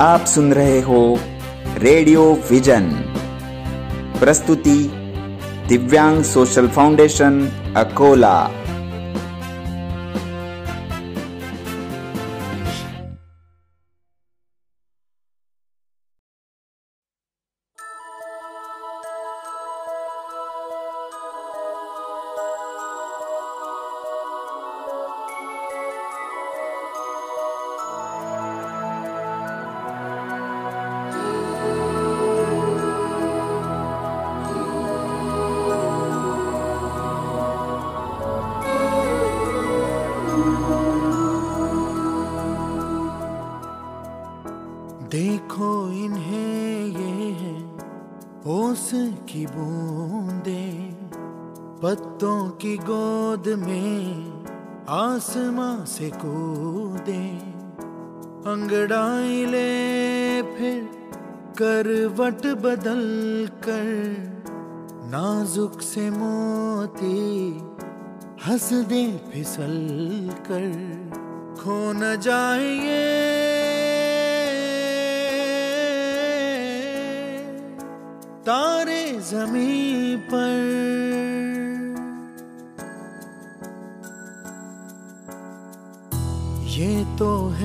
आप सुन रहे हो रेडियो विजन। प्रस्तुति दिव्यांग सोशल फाउंडेशन अकोला।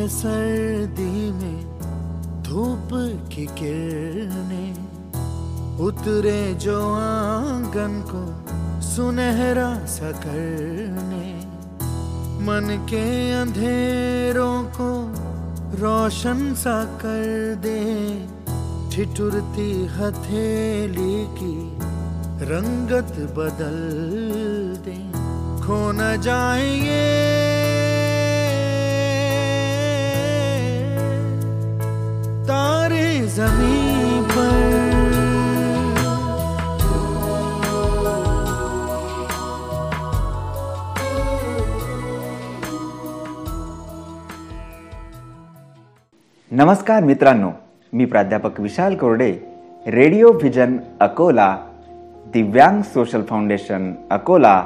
सर्दी में धूप की किरणें उतरे जो आँगन को सुनहरा सा करने। मन के अंधेरों को रोशन सा कर दे। ठिठुरती हथेली की रंगत बदल दे। खो न जाएँगे जमीन पर। नमस्कार मित्रांनो मी प्राध्यापक विशाल कोरडे रेडिओ व्हिजन अकोला दिव्यांग social foundation Akola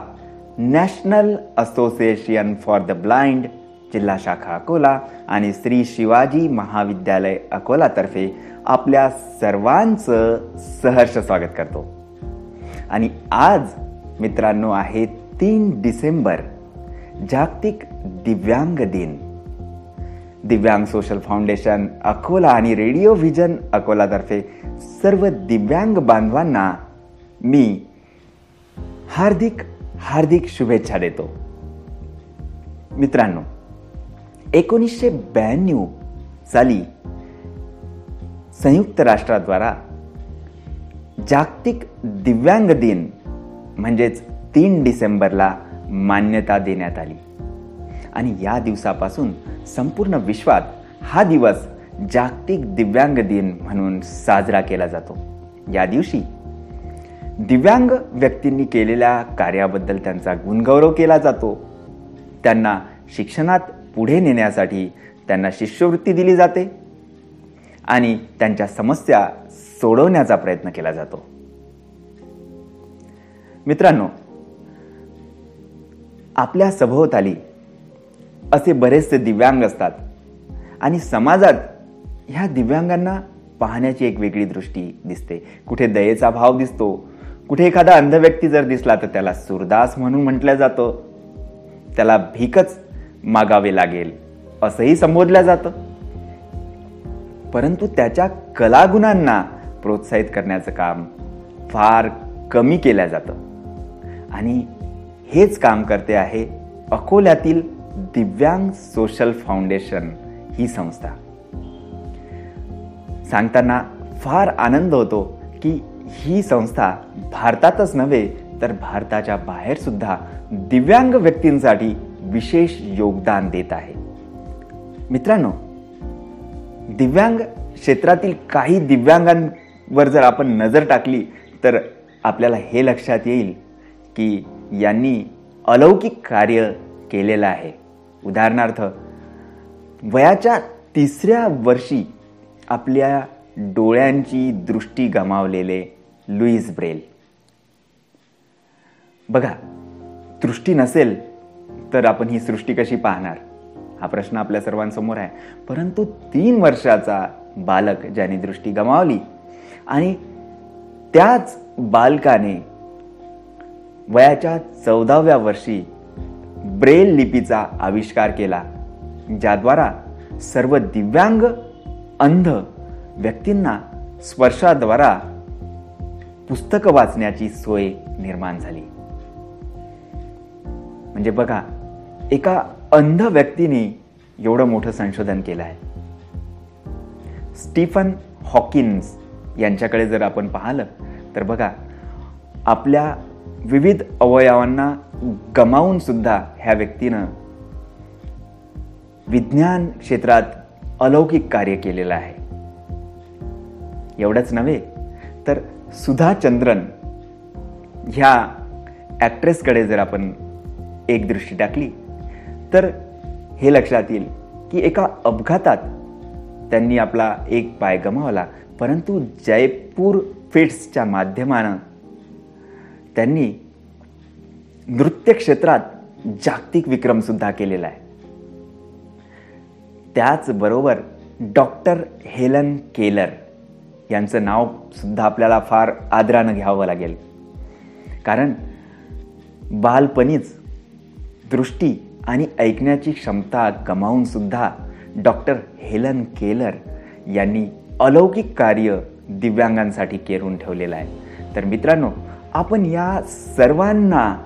national association for the blind जिल्हा शाखा अकोला आणि श्री शिवाजी महाविद्यालय अकोलातर्फे आपल्या सर्वांचं सहर्ष स्वागत करतो. आणि आज मित्रांनो आहे तीन डिसेंबर जागतिक दिव्यांग दिन. दिव्यांग सोशल फाउंडेशन अकोला आणि रेडिओ व्हिजन अकोलातर्फे सर्व दिव्यांग बांधवांना मी हार्दिक हार्दिक शुभेच्छा देतो. मित्रांनो एकोणीसशे ब्याण्णव साली संयुक्त राष्ट्राद्वारा जागतिक दिव्यांग दिन म्हणजेच तीन डिसेंबरला मान्यता देण्यात आली. आणि या दिवसापासून संपूर्ण विश्वात हा दिवस जागतिक दिव्यांग दिन म्हणून साजरा केला जातो. या दिवशी दिव्यांग व्यक्तींनी केलेल्या कार्याबद्दल त्यांचा गुणगौरव केला जातो. त्यांना शिक्षणात पुढे नेण्यासाठी त्यांना शिष्यवृत्ती दिली जाते आणि त्यांच्या समस्या सोडवण्याचा प्रयत्न केला जातो. मित्रांनो आपल्या सभोवताली असे बरेचसे दिव्यांग असतात आणि समाजात ह्या दिव्यांगांना पाहण्याची एक वेगळी दृष्टी दिसते. कुठे दयेचा भाव दिसतो कुठे एखादा अंध व्यक्ती जर दिसला तर त्याला सुरदास म्हणून म्हटलं जातं. त्याला भीकच मागावे लागेल असंही संबोधलं जातं. परंतु त्याच्या कलागुणांना प्रोत्साहित करण्याचं काम फार कमी केलं जातं. आणि हेच काम करते आहे अकोल्यातील दिव्यांग सोशल फाउंडेशन ही संस्था. सांगताना फार आनंद होतो की ही संस्था भारतातच नव्हे तर भारताच्या बाहेर सुद्धा दिव्यांग व्यक्तींसाठी विशेष योगदान देत आहे. मित्रांनो दिव्यांग क्षेत्रातील काही दिव्यांगांवर जर आपण नजर टाकली तर आपल्याला हे लक्षात येईल की यांनी अलौकिक कार्य केलेलं आहे. उदाहरणार्थ वयाच्या तिसऱ्या वर्षी आपल्या डोळ्यांची दृष्टी गमावलेले लुईस ब्रेल. बघा दृष्टी नसेल तर आपण ही सृष्टी कशी पाहणार? हा प्रश्न आपल्या सर्वांसमोर आहे. परंतु तीन वर्षाचा बालक ज्याने दृष्टी गमावली आणि त्याच बालकाने वयाच्या चौदाव्या वर्षी ब्रेल लिपीचा आविष्कार केला ज्याद्वारा सर्व दिव्यांग अंध व्यक्तींना स्पर्शाद्वारा पुस्तकं वाचण्याची सोय निर्माण झाली. म्हणजे बघा एका अंध व्यक्तीने एवढं मोठं संशोधन केलं आहे. स्टीफन हॉकिन्स यांच्याकडे जर आपण पाहिलं तर बघा आपल्या विविध अवयवांना गमावून सुद्धा ह्या व्यक्तीनं विज्ञान क्षेत्रात अलौकिक कार्य केलेलं आहे. एवढंच नव्हे तर सुधा चंद्रन ह्या ॲक्ट्रेसकडे जर आपण एक दृष्टी टाकली तर हे लक्षात येईल की एका अपघातात त्यांनी आपला एक पाय गमावला परंतु जयपूर फिट्सच्या माध्यमानं त्यांनी नृत्य क्षेत्रात जागतिक विक्रमसुद्धा केलेला आहे. त्याचबरोबर डॉक्टर हेलन केलर यांचं नावसुद्धा आपल्याला फार आदरानं घ्यावं लागेल. कारण बालपणीच दृष्टी आणि ऐकण्याची क्षमता गमावून सुद्धा डॉक्टर हेलन केलर यांनी अलौकिक कार्य दिव्यांगांसाठी केरून ठेवलेलं आहे. तर मित्रांनो आपण या सर्वांना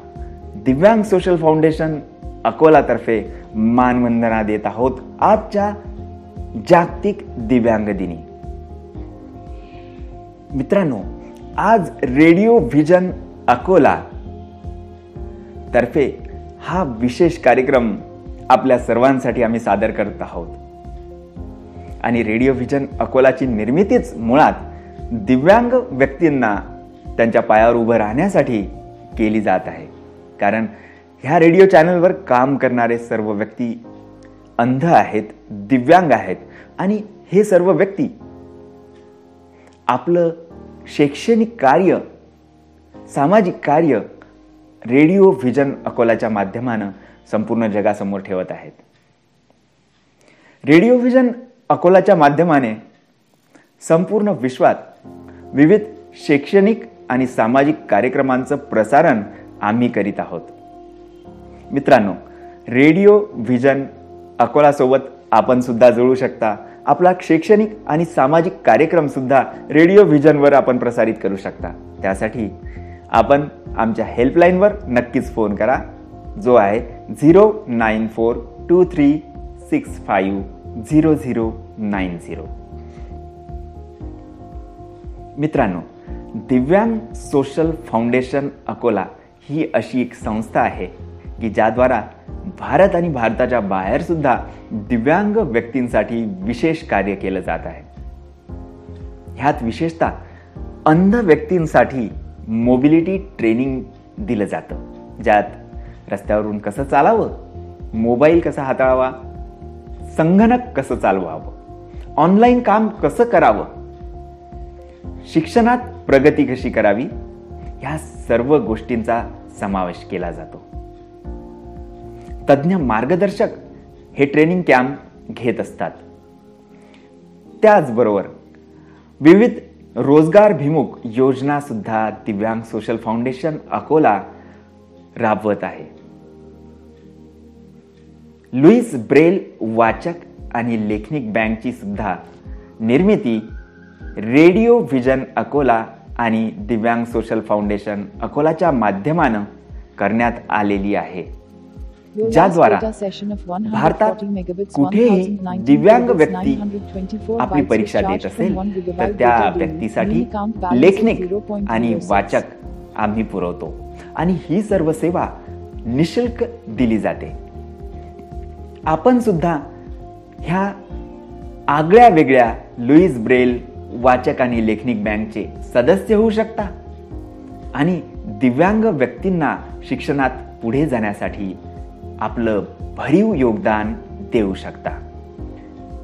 दिव्यांग सोशल फाउंडेशन अकोलातर्फे मानवंदना देत आहोत. आजच्या जागतिक दिव्यांग दिनी. मित्रांनो आज रेडिओ व्हिजन अकोला तर्फे हा विशेष कार्यक्रम आपल्या सर्वांसाठी आम्ही सादर करत आहोत. आणि रेडिओ व्हिजन अकोलाची निर्मितीच मुळात दिव्यांग व्यक्तींना त्यांच्या पायावर उभं राहण्यासाठी केली जात आहे. कारण ह्या रेडिओ चॅनलवर काम करणारे सर्व व्यक्ती अंध आहेत दिव्यांग आहेत. आणि हे सर्व व्यक्ती आपलं शैक्षणिक कार्य सामाजिक कार्य रेडिओ व्हिजन अकोलाच्या माध्यमानं संपूर्ण जगासमोर ठेवत आहेत. रेडिओ व्हिजन अकोलाच्या माध्यमाने संपूर्ण विश्वात विविध शैक्षणिक आणि सामाजिक कार्यक्रमांचं प्रसारण आम्ही करीत आहोत. मित्रांनो रेडिओ व्हिजन अकोलासोबत आपण सुद्धा जुळू शकता. आपला शैक्षणिक आणि सामाजिक कार्यक्रम सुद्धा रेडिओ व्हिजनवर आपण प्रसारित करू शकता. त्यासाठी आपण आमच्या हेल्पलाईनवर नक्कीच फोन करा. जो आहे zero nine four two three six five zero zero nine zero मित्रांनो दिव्यांग सोशल फाउंडेशन अकोला ही अशी एक संस्था आहे की ज्याद्वारा भारत आणि भारताच्या बाहेरसुद्धा दिव्यांग व्यक्तींसाठी विशेष कार्य केलं जात आहे. ह्यात विशेषतः अंध व्यक्तींसाठी मोबिलिटी ट्रेनिंग दिलं जातं. ज्यात रस्त्यावरून कसं चालावं मोबाईल कसा हाताळावा संगणक कसं चालवावं ऑनलाईन काम कसं करावं शिक्षणात प्रगती कशी करावी ह्या सर्व गोष्टींचा समावेश केला जातो. तज्ज्ञ मार्गदर्शक हे ट्रेनिंग कॅम्प घेत असतात. त्याचबरोबर विविध रोजगारभिमुख योजना सुद्धा दिव्यांग सोशल फाउंडेशन अकोला राबवत आहे. लुईस ब्रेल वाचक आणि लेखनिक बँकची सुद्धा निर्मिती रेडिओ व्हिजन अकोला आणि दिव्यांग सोशल फाउंडेशन अकोलाच्या माध्यमानं करण्यात आलेली आहे. ज्याद्वारा भारतात कुठेही दिव्यांग व्यक्ती आपली परीक्षा देत असेल तर त्या व्यक्तीसाठी लेखनिक आणि वाचक आम्ही पुरवतो. आणि ही सर्व सेवा निशुल्क दिली जाते. आपण सुद्धा ह्या आगळ्या वेगळ्या लुईस ब्रेल वाचक आणि लेखनिक बँकचे सदस्य होऊ शकता. आणि दिव्यांग व्यक्तींना शिक्षणात पुढे जाण्यासाठी आपलं भरीव योगदान देऊ शकता.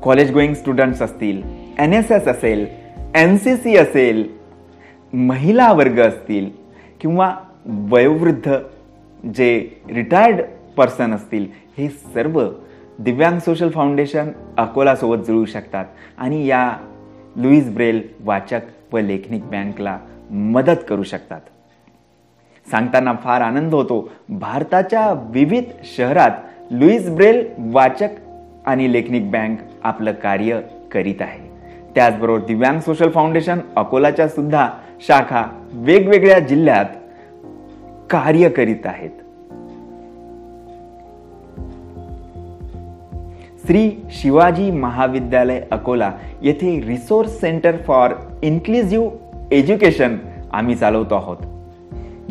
कॉलेज गोईंग स्टुडंट्स असतील एन एस एस असेल एन सी सी असेल महिला वर्ग असतील किंवा वयोवृद्ध जे रिटायर्ड पर्सन असतील हे सर्व दिव्यांग सोशल फाउंडेशन अकोलासोबत जुळू शकतात. आणि या लुईस ब्रेल वाचक व लेखनिक बँकला मदत करू शकतात. सांगताना फार आनंद होतो. भारताच्या विविध शहरात लुईस ब्रेल वाचक आणि लेखनिक बँक आपलं कार्य करीत आहे. त्याचबरोबर दिव्यांग सोशल फाउंडेशन अकोलाच्या सुद्धा शाखा वेगवेगळ्या जिल्ह्यात कार्य करीत आहेत. श्री शिवाजी महाविद्यालय अकोला येथे resource centre for inclusive education आम्ही चालवतो आहोत.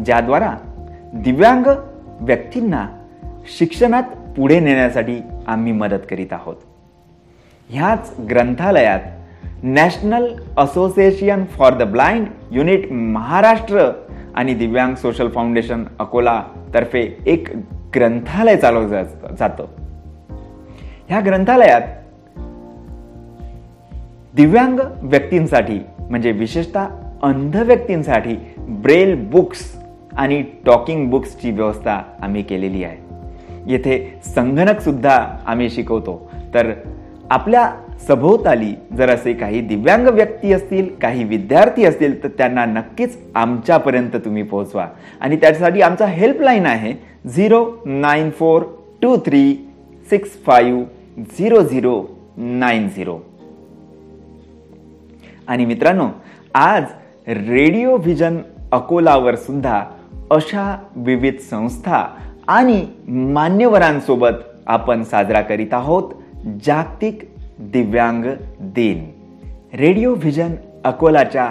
ज्याद्वारा दिव्यांग व्यक्तींना शिक्षणात पुढे नेण्यासाठी आम्ही मदत करीत आहोत. ह्याच ग्रंथालयात national association for the blind unit Maharashtra आणि दिव्यांग सोशल फाउंडेशन अकोला तर्फे एक ग्रंथालय चालवलं जातं. ह्या ग्रंथालयात दिव्यांग व्यक्तींसाठी म्हणजे विशेषतः अंध व्यक्तींसाठी ब्रेल बुक्स आणि टॉकिंग बुक्सची व्यवस्था आम्ही केलेली आहे. येथे संगणकसुद्धा आम्ही शिकवतो. तर आपल्या सभोवताली जर असे काही दिव्यांग व्यक्ती असतील काही विद्यार्थी असतील तर त्यांना नक्कीच आमच्यापर्यंत तुम्ही पोहोचवा. आणि त्यासाठी आमचा हेल्पलाईन आहे zero nine four two three six five zero zero nine zero. आणि मित्रांनो आज रेडिओ व्हिजन अकोलावर सुद्धा अशा विविध संस्था आणि मान्यवरांसोबत आपण साजरा करीत आहोत जागतिक दिव्यांग दिन. रेडिओ व्हिजन अकोलाच्या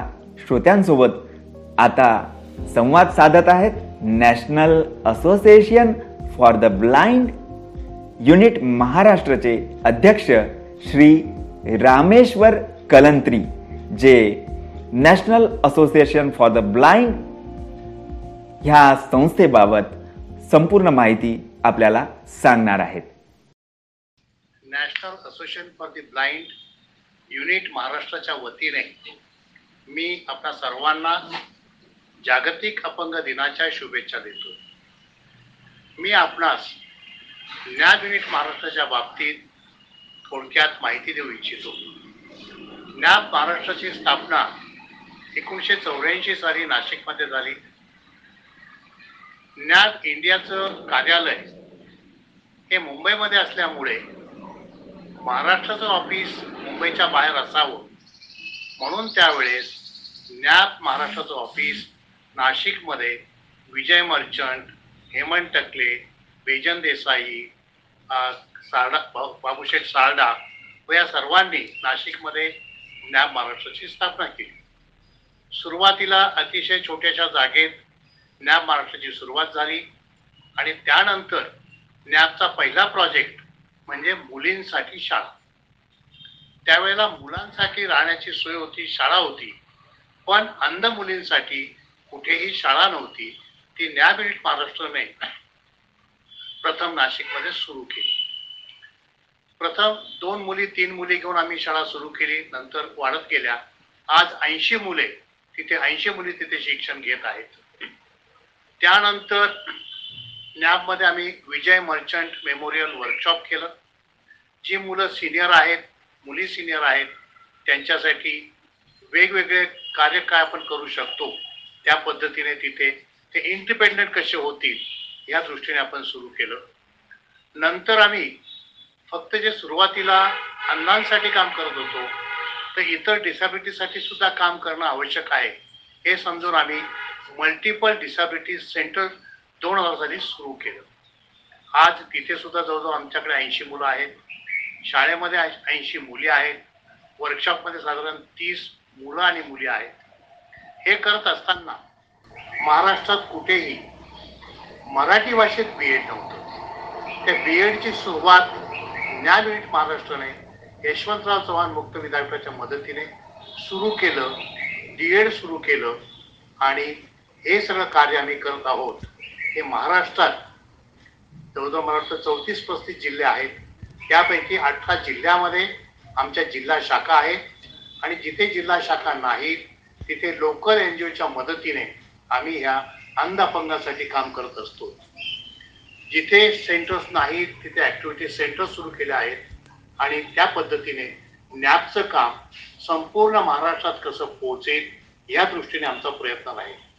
श्रोत्यांसोबत आता संवाद साधत आहेत national association for the blind unit महाराष्ट्राचे अध्यक्ष श्री रामेश्वर कलंत्री जे national association for the blind ह्या संस्थेबाबत संपूर्ण माहिती आपल्याला सांगणार आहेत. National association for the blind unit महाराष्ट्राच्या वतीने मी आपल्या सर्वांना जागतिक अपंग दिनाच्या शुभेच्छा देतो. मी आपणास ज्ञान युनिट महाराष्ट्राच्या बाबतीत थोडक्यात माहिती देऊ इच्छितो. ज्ञान महाराष्ट्राची स्थापना एकोणीसशे चौऱ्याऐंशी साली नाशिकमध्ये झाली. ज्ञान इंडियाचं कार्यालय हे मुंबईमध्ये असल्यामुळे महाराष्ट्राचं ऑफिस मुंबईच्या बाहेर असावं. म्हणून त्यावेळेस ज्ञात महाराष्ट्राचं ऑफिस नाशिकमध्ये विजय मर्चंट हेमंत टकले बेजन देसाई सारडा बाबूशेठ सारडा व या सर्वांनी नाशिकमध्ये ज्ञान महाराष्ट्राची स्थापना केली. सुरुवातीला अतिशय छोट्याशा जागेत ज्ञान महाराष्ट्राची सुरुवात झाली आणि त्यानंतर नॅबचा पहिला प्रोजेक्ट म्हणजे मुलींसाठी शाळा. त्यावेळेला मुलांसाठी राहण्याची सोय होती शाळा होती पण अंध मुलींसाठी कुठेही शाळा नव्हती ती नॅब मिनिट महाराष्ट्राने प्रथम नाशिकमध्ये सुरू केली. प्रथम दोन मुली तीन मुली घेऊन आम्ही शाळा सुरू केली नंतर वाढत गेल्या. आज ऐंशी मुले तिथे ऐंशी मुली तिथे शिक्षण घेत आहेत. त्यानंतर नॅबमध्ये आम्ही विजय मर्चंट मेमोरियल वर्कशॉप केलं. जी मुलं सिनियर आहेत मुली सिनियर आहेत त्यांच्यासाठी वेगवेगळे कार्य काय आपण करू शकतो त्या पद्धतीने तिथे ते इंडिपेंडंट कसे होतील या दृष्टीने आपण सुरू केलं. नंतर आम्ही फक्त जे सुरुवातीला अन्नांसाठी काम करत होतो तर इतर डिसॅबिलिटीसाठी सुद्धा काम करणं आवश्यक आहे. हे समजून आम्ही मल्टिपल डिसॅबिलिटी सेंटर दोन हजार साली सुरू केलं. आज तिथे सुद्धा जवळजवळ आमच्याकडे ऐंशी मुलं आहेत. शाळेमध्ये ऐंशी मुली आहेत. वर्कशॉपमध्ये साधारण तीस मुलं आणि मुली आहेत. हे करत असताना महाराष्ट्रात कुठेही मराठी भाषेत बी एड नव्हतं. त्या बी एडची सुरुवात ज्ञान महाराष्ट्राने यशवंतराव चव्हाण मुक्त विद्यापीठाच्या मदतीने सुरू केलं. डी एड सुरू केलं आणि हे सगळं कार्य आम्ही करत आहोत हे महाराष्ट्रात जवळजवळ मला वाटतं चौतीस पस्तीस जिल्हे आहेत. त्यापैकी अठरा जिल्ह्यामध्ये आमच्या जिल्हा शाखा आहेत. आणि जिथे जिल्हा शाखा नाहीत तिथे लोकल एन जी ओच्या मदतीने आम्ही ह्या अंधापंगासाठी काम करत असतो. जिथे सेंटर्स नाहीत तिथे ऍक्टिव्हिटी सेंटर्स सुरू केले आहेत. आणि त्या पद्धतीने नॅपचं काम संपूर्ण महाराष्ट्रात कसं पोहोचेल या दृष्टीने आमचा प्रयत्न राहील.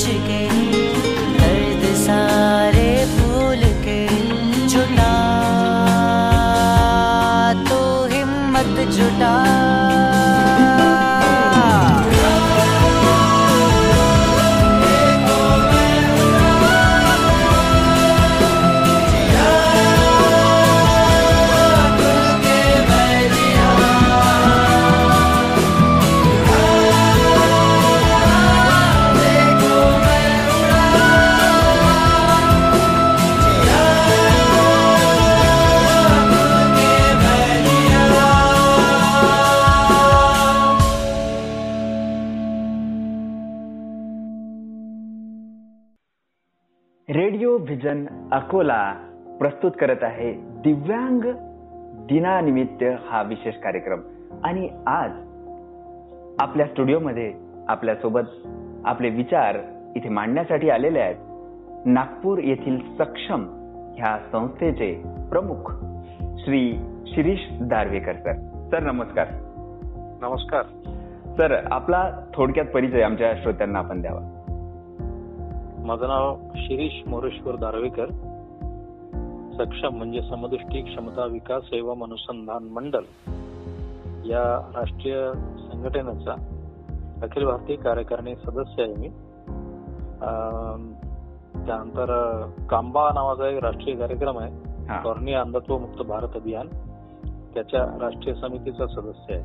खींच के दर्द सारे भूल के जुटा तो हिम्मत जुटा। अकोला प्रस्तुत करत आहे दिव्यांग दिनानिमित्त हा विशेष कार्यक्रम. आणि आज आपल्या स्टुडिओमध्ये आपल्यासोबत आपले विचार इथे मांडण्यासाठी आलेले आहेत नागपूर येथील सक्षम ह्या संस्थेचे प्रमुख श्री शिरीष दारवेकर सर. सर नमस्कार. नमस्कार. सर आपला थोडक्यात परिचय आमच्या श्रोत्यांना आपण द्यावा. माझं नाव शिरीष मोरेश्वर दारवेकर. सक्षम म्हणजे समदृष्टी क्षमता विकास सेवा अनुसंधान मंडळ या राष्ट्रीय संघटनेचा अखिल भारतीय कार्यकारिणी सदस्य आहे मी. अं, त्यानंतर कांबा नावाचा एक राष्ट्रीय कार्यक्रम आहे. कॉर्निया अंधत्व मुक्त भारत अभियान. त्याच्या राष्ट्रीय समितीचा सदस्य आहे.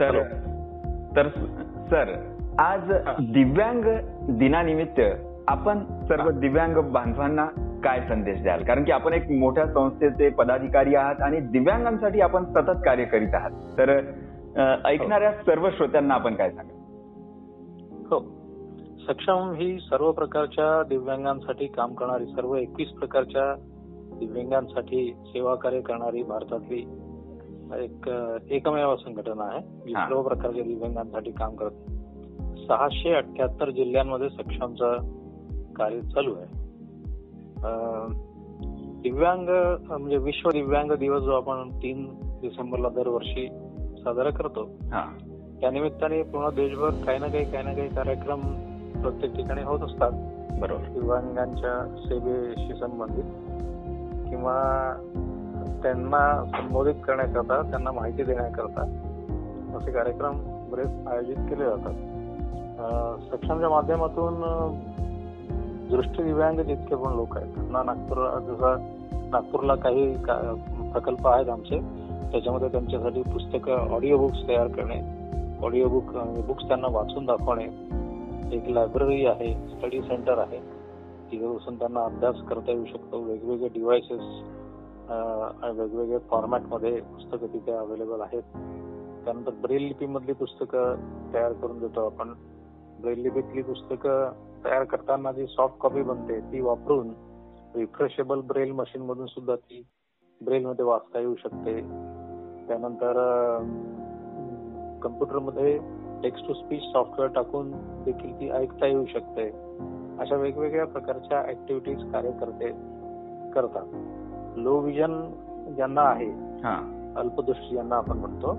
तर तर सर आज दिव्यांग दिनानिमित्त आपण सर्व दिव्यांग बांधवांना काय संदेश द्याल? कारण की आपण एक मोठ्या संस्थेचे पदाधिकारी आहात आणि दिव्यांगांसाठी आपण सतत कार्य करीत आहात. तर ऐकणाऱ्या सर्व श्रोत्यांना आपण काय सांगाल? हो. सक्षम ही सर्व प्रकारच्या दिव्यांगांसाठी काम करणारी सर्व एकवीस प्रकारच्या दिव्यांगांसाठी सेवा कार्य करणारी भारतातली एक एकमेव संघटना आहे जी हा. सर्व प्रकारच्या दिव्यांगांसाठी काम करते. सहाशे अठ्याहत्तर जिल्ह्यांमध्ये सक्षमचं कार्य चालू आहे. दिव्यांग म्हणजे विश्व दिव्यांग दिवस जो आपण तीन डिसेंबरला दरवर्षी साजरा करतो हा. त्या निमित्ताने पूर्ण देशभर काही ना काही काही ना काही कार्यक्रम प्रत्येक ठिकाणी होत असतात. बरोबर. दिव्यांगांच्या सेवेशी संबंधित किंवा त्यांना संबोधित करण्याकरता त्यांना माहिती देण्याकरता असे कार्यक्रम बरेच आयोजित केले जातात. सक्षमच्या माध्यमातून दृष्टी दिव्यांग जितके पण लोक आहेत. त्यांना नागपूरला जसं नागपूरला काही का- प्रकल्प आहेत आमचे त्याच्यामध्ये त्यांच्यासाठी पुस्तकं ऑडिओ बुक्स तयार करणे ऑडिओ बुक बुक्स त्यांना वाचून दाखवणे. एक लायब्ररी आहे स्टडी सेंटर आहे. तिथे बसून त्यांना अभ्यास करता येऊ शकतो. वेगवेगळे डिव्हायसेस वेगवेगळे फॉर्मॅटमध्ये पुस्तकं तिथे अवेलेबल आहेत. त्यानंतर ब्रेल लिपीमधली पुस्तकं तयार करून देतो आपण. ब्रेल लिपीतली पुस्तकं तयार करताना जी सॉफ्ट कॉपी बनते ती वापरून रिफ्रेशेबल ब्रेल मशीन मधून सुद्धा ती ब्रेल मध्ये वाचता येऊ शकते. त्यानंतर कम्प्युटरमध्ये टेक्स्ट टू स्पीच सॉफ्टवेअर टाकून देखील ती ऐकता येऊ शकते. अशा वेगवेगळ्या प्रकारच्या ऍक्टिव्हिटीज कार्य करते करतात. लो विजन ज्यांना आहे हा. अल्पदृष्टी ज्यांना आपण म्हणतो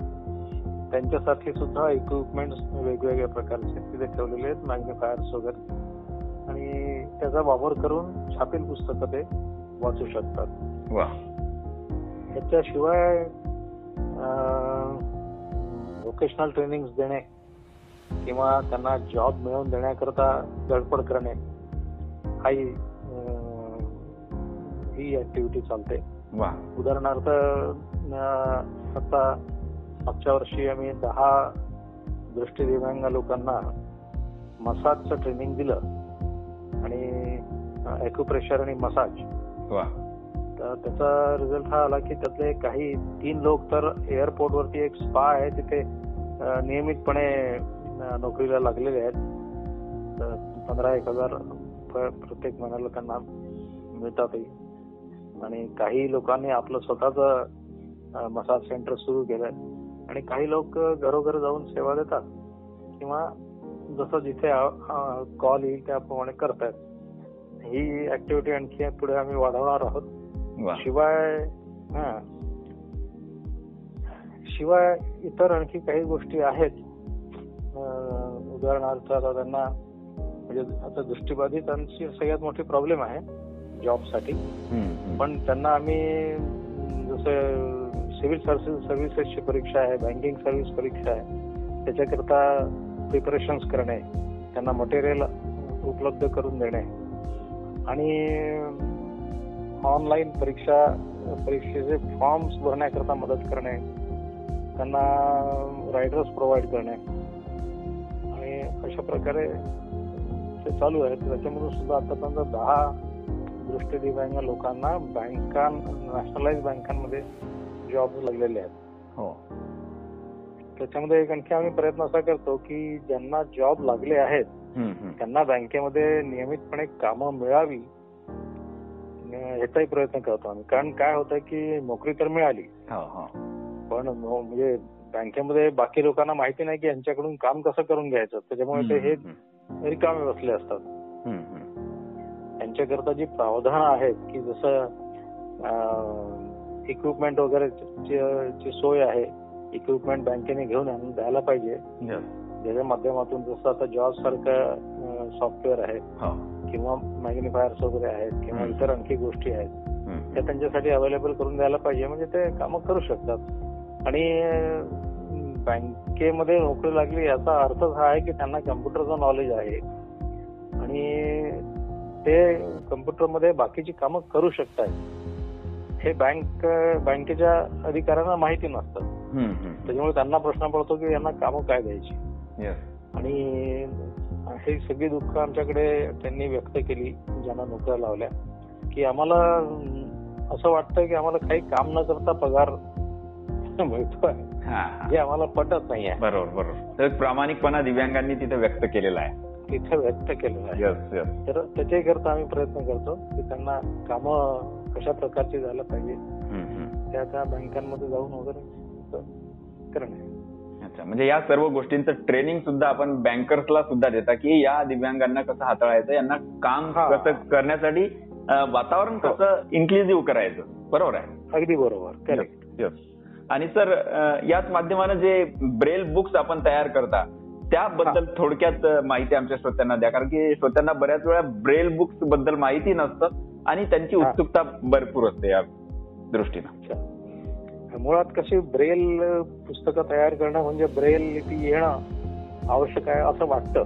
त्यांच्यासाठी सुद्धा इक्विपमेंट वेगवेगळ्या प्रकारचे तिथे ठेवलेले आहेत. मॅग्निफायर्स वगैरे. आणि त्याचा वापर करून छापील पुस्तकं ते वाचू शकतात. वा. याच्याशिवाय व्होकेशनल ट्रेनिंग देणे किंवा त्यांना जॉब मिळवून देण्याकरता धडपड करणे हाही ही ऍक्टिव्हिटी चालते. वा. उदाहरणार्थ आता मागच्या वर्षी आम्ही दहा दृष्टी दिव्यांग लोकांना मसाजचं ट्रेनिंग दिलं. आणि ॲक्युप्रेशर आणि मसाज तर त्याचा रिझल्ट हा आला की त्यातले काही तीन लोक तर एअरपोर्ट वरती एक स्पा आहे तिथे नियमितपणे नोकरीला लागलेले आहेत. तर पंधरा एक हजार प्रत्येक महिन्याला त्यांना मिळतातही आणि काही लोकांनी आपलं स्वतःच मसाज सेंटर सुरू केलंय. आणि काही लोक घरोघर जाऊन सेवा देतात. किंवा जसं जिथे कॉल येईल त्याप्रमाणे करतायत. ही ऍक्टिव्हिटी आणखी पुढे आम्ही वाढवणार आहोत. शिवाय हा. शिवाय इतर आणखी काही गोष्टी आहेत. उदाहरणार्थ आता त्यांना म्हणजे आता दृष्टीबाधितांची सगळ्यात मोठी प्रॉब्लेम आहे जॉबसाठी. पण त्यांना आम्ही जसं सिव्हिल सर्व्हिस सर्व्हिसेसची परीक्षा आहे बँकिंग सर्व्हिस परीक्षा आहे. त्याच्याकरता प्रिपरेशन्स करणे त्यांना मटेरियल उपलब्ध करून देणे. आणि ऑनलाईन परीक्षा परीक्षेचे फॉर्म्स भरण्याकरता मदत करणे त्यांना रायडर्स प्रोव्हाइड करणे. आणि अशा प्रकारे ते चालू आहे त्याच्यामधून सुद्धा आतापर्यंत दहा दृष्टी दिव्यांग लोकांना बँकां नॅशनलाइज बँकांमध्ये जॉब लागलेले आहेत. हो. त्याच्यामध्ये एक आणखी आम्ही प्रयत्न असा करतो की ज्यांना जॉब लागले आहेत. त्यांना बँकेमध्ये नियमितपणे कामं मिळावी ह्याचाही प्रयत्न करतो आम्ही. कारण काय होतं की नोकरी तर मिळाली हो हो. पण म्हणजे बँकेमध्ये बाकी लोकांना माहिती नाही की यांच्याकडून काम कसं करून घ्यायचं. त्याच्यामुळे ते हे रिकामे बसले असतात. यांच्याकरता जी प्रावधानं आहेत की जसं इक्विपमेंट वगैरे ची सोय आहे इक्विपमेंट बँकेने घेऊन आणून द्यायला पाहिजे. ज्याच्या माध्यमातून जसं आता जॉब सारखं सॉफ्टवेअर आहे हो. किंवा मॅग्निफायर्स वगैरे आहेत किंवा. इतर आणखी गोष्टी आहेत त्या त्यांच्यासाठी अवेलेबल करून द्यायला पाहिजे. म्हणजे ते कामं करू शकतात. आणि बँकेमध्ये नोकरी लागली याचा अर्थच हा आहे की त्यांना कम्प्युटरचं नॉलेज आहे. आणि ते कम्प्युटरमध्ये बाकीची कामं करू शकतात हे बँक बँकेच्या अधिकाऱ्यांना माहिती नसतं. त्याच्यामुळे त्यांना प्रश्न पडतो की यांना कामं काय द्यायची. आणि हे सगळी दुःख आमच्याकडे त्यांनी व्यक्त केली ज्यांना नोकऱ्या लावल्या की आम्हाला असं वाटतं की आम्हाला काही काम न करता पगार मिळतोय. हा. जे आम्हाला पटत नाही आहे. बरोबर बरोबर. तर प्रामाणिकपणा दिव्यांगांनी तिथे व्यक्त केलेला आहे. तिथे व्यक्त केलेलं आहे. यस यस तर त्याच्याही करता आम्ही प्रयत्न करतो की त्यांना कामं कशा प्रकारची झालं पाहिजे. त्या त्या बँकांमध्ये जाऊन वगैरे करणे अच्छा म्हणजे या सर्व गोष्टींचं ट्रेनिंग सुद्धा आपण बँकर्सला सुद्धा देता की या दिव्यांगांना कसं हाताळायचं यांना काम हा. कसं करण्यासाठी वातावरण कसं इन्क्लुझिव्ह करायचं. बरोबर आहे? अगदी बरोबर. करेक्ट. आणि सर याच माध्यमानं जे ब्रेल बुक्स आपण तयार करता त्याबद्दल थोडक्यात माहिती आमच्या श्रोत्यांना द्या. कारण की श्रोत्यांना बऱ्याच वेळा ब्रेल बुक्सबद्दल माहिती नसतं आणि त्यांची हा. उत्सुकता भरपूर असते या दृष्टीनं. मुळात कशी ब्रेल पुस्तकं तयार करणं म्हणजे ब्रेल लिपी येणं आवश्यक आहे असं वाटतं.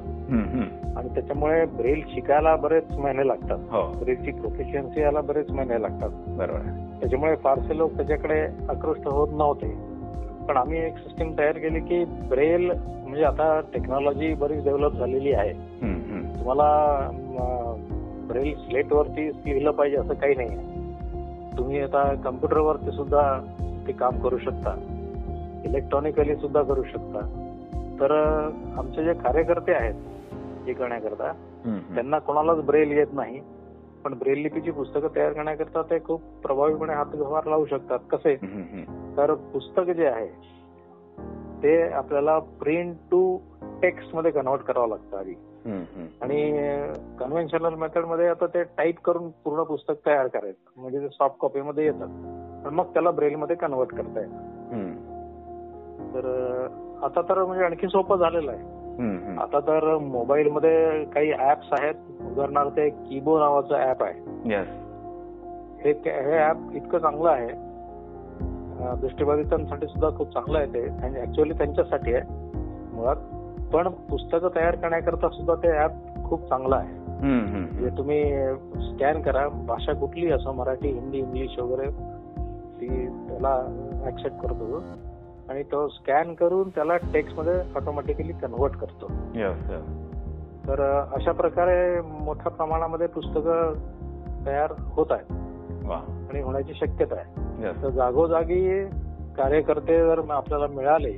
आणि त्याच्यामुळे ब्रेल शिकायला बरेच महिने लागतात. हो. ब्रेलची प्रोफिशियन्सी यायला बरेच महिने लागतात. बरोबर आहे. त्याच्यामुळे फारसे लोक त्याच्याकडे आकृष्ट होत नव्हते. पण आम्ही एक सिस्टीम तयार केली की ब्रेल म्हणजे आता टेक्नॉलॉजी बरीच डेव्हलप झालेली आहे. तुम्हाला ब्रेल स्लेटवरती लिहिलं पाहिजे असं काही नाही तुम्ही आता कम्प्युटरवरती सुद्धा ते काम करू शकता. इलेक्ट्रॉनिकली सुद्धा करू शकता. तर आमचे जे कार्यकर्ते आहेत हे करण्याकरता. त्यांना कोणालाच ब्रेल येत नाही. पण ब्रेल लिपीची पुस्तकं तयार करण्याकरता ते खूप प्रभावीपणे हातभार लावू शकतात. कसे. तर पुस्तक जे आहे ते आपल्याला प्रिंट टू टेक्स्टमध्ये कन्वर्ट करावं लागतं आधी. आणि कन्व्हेन्शनल मेथडमध्ये आता ते टाईप करून पूर्ण पुस्तक तयार करायचं. म्हणजे ते सॉफ्ट कॉपी मध्ये येतात. पण मग त्याला ब्रेल मध्ये कन्वर्ट करता येतं तर आता तर म्हणजे आणखी सोपं झालेलं आहे. आता तर मोबाईल मध्ये काही ऍप्स आहेत. उदाहरणार्थ एक कीबो नावाचं ऍप आहे. हे ऍप इतकं चांगलं आहे. दृष्टिबाधितांसाठी सुद्धा खूप चांगलं आहे ते. ऍक्च्युअली त्यांच्यासाठी आहे. मुळात पण पुस्तकं तयार करण्याकरता सुद्धा ते ऍप खूप चांगलं आहे. म्हणजे तुम्ही स्कॅन करा. भाषा कुठली असो मराठी हिंदी इंग्लिश वगैरे ती त्याला ऍक्सेप्ट करतो. आणि तो स्कॅन करून त्याला टेक्स्टमध्ये ऑटोमॅटिकली कन्वर्ट करतो. तर अशा प्रकारे मोठ्या प्रमाणामध्ये पुस्तकं तयार होत आहेत वा आणि होण्याची शक्यता आहे. तर जागोजागी कार्यकर्ते जर आपल्याला मिळाले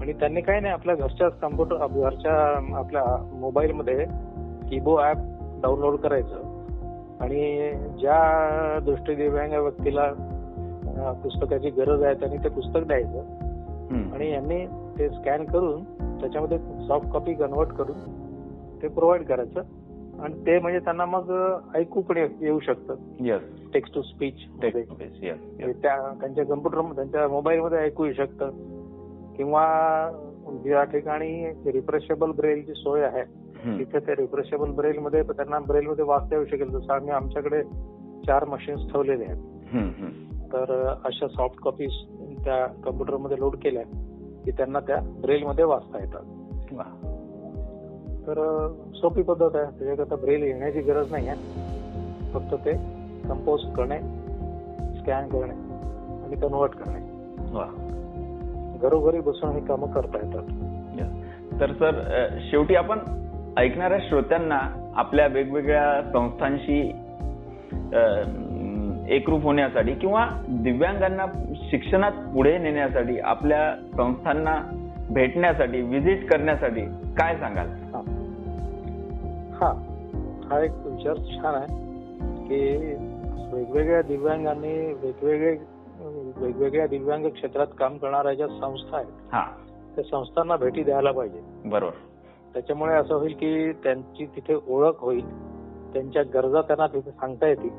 आणि त्यांनी काही नाही आपल्या घरच्याच कम्प्युटर घरच्या आपल्या मोबाईलमध्ये कीबो ऍप डाउनलोड करायचं आणि ज्या दृष्टी दिव्यांग व्यक्तीला पुस्तकाची गरज आहे त्यांनी ते पुस्तक द्यायचं. आणि यांनी ते स्कॅन करून त्याच्यामध्ये सॉफ्ट कॉपी कन्वर्ट करून ते प्रोव्हाइड करायचं आणि ते म्हणजे त्यांना मग ऐकू पण येऊ शकतं. टेक्स्ट टू स्पीच त्यांच्या कम्प्युटर त्यांच्या मोबाईल मध्ये ऐकू येऊ शकतं किंवा ज्या ठिकाणी रिफ्रेशेबल ब्रेलची सोय आहे. तिथे ते रिफ्रेशेबल ब्रेल मध्ये त्यांना ब्रेल मध्ये वाचता येऊ शकेल जसं आम्ही आमच्याकडे चार मशीन्स ठेवलेले आहेत. तर अशा सॉफ्ट कॉपीज त्या कम्प्युटरमध्ये लोड केल्या की त्यांना त्या ब्रेल मध्ये वाचता येतात. तर सोपी पद्धत आहे. त्याच्याकरता ब्रेल येण्याची गरज नाही आहे. फक्त ते कंपोज करणे स्कॅन करणे आणि कन्वर्ट करणे. घरोघरी बसून ही कामं करता येतात. तर सर शेवटी आपण ऐकणाऱ्या श्रोत्यांना आपल्या वेगवेगळ्या संस्थांशी एकरूप होण्यासाठी किंवा दिव्यांगांना शिक्षणात पुढे नेण्यासाठी आपल्या संस्थांना भेटण्यासाठी व्हिजिट करण्यासाठी काय सांगाल? हा. हा. एक विचार छान आहे की वेगवेगळ्या दिव्यांगांनी वेगवेगळे वेगवेगळ्या दिव्यांग क्षेत्रात काम करणाऱ्या ज्या संस्था आहेत हा. त्या संस्थांना भेटी द्यायला पाहिजे. बरोबर. त्याच्यामुळे असं होईल की त्यांची तिथे ओळख होईल त्यांच्या गरजा त्यांना तिथे सांगता येतील.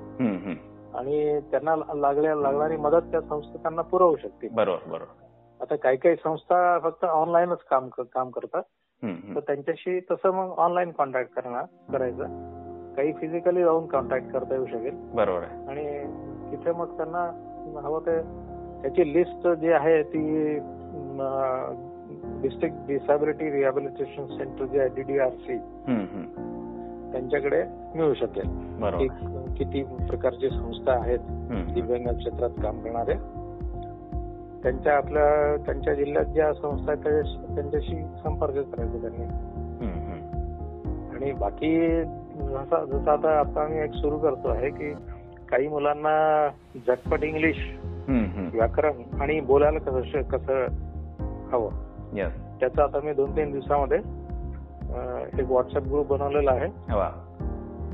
आणि त्यांना लागल्या लागणारी मदत त्या संस्था त्यांना पुरवू शकतील बरोबर बरोबर. आता काही काही संस्था फक्त ऑनलाईनच काम काम करतात. तर त्यांच्याशी तसं मग ऑनलाईन कॉन्टॅक्ट करणार करायचं. काही फिजिकली जाऊन कॉन्टॅक्ट करता येऊ शकेल. बरोबर आहे. आणि तिथे मग त्यांना हवं ते त्याची लिस्ट जी आहे ती डिस्ट्रिक्ट डिसॅबिलिटी रिहॅबिलिटेशन सेंटर जे आहे डीडीआरसी. त्यांच्याकडे मिळू शकेल किती प्रकारची संस्था आहेत. दिव्यांग क्षेत्रात काम करणारे त्यांच्या आपल्या त्यांच्या जिल्ह्यात ज्या संस्था आहेत त्या- त्यांच्याशी संपर्क करायचा त्यांनी. आणि बाकी जसं जसं आता आता आम्ही एक सुरू करतो आहे की काही मुलांना झटपट इंग्लिश. व्याकरण आणि बोलायला कसं कसं हवं. त्याचा आता मी दोन तीन दिवसामध्ये एक व्हॉट्सअप ग्रुप बनवलेला आहे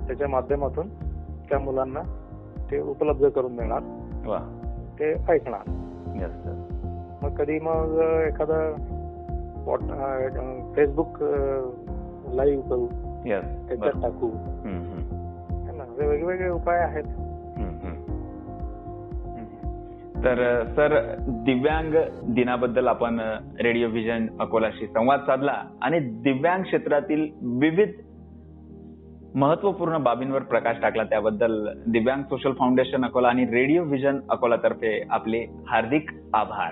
त्याच्या माध्यमातून त्या मुलांना ते उपलब्ध करून देणार ते ऐकणार. मग कधी मग एखादं फेसबुक लाईव्ह करू. त्याच्यात. टाकू वेगवेगळे उपाय आहेत. तर सर दिव्यांग दिनाबद्दल आपण रेडिओ व्हिजन अकोलाशी संवाद साधला आणि दिव्यांग क्षेत्रातील विविध महत्त्वपूर्ण बाबींवर प्रकाश टाकला. त्याबद्दल दिव्यांग सोशल फाउंडेशन अकोला आणि रेडिओ व्हिजन अकोलातर्फे आपले हार्दिक आभार.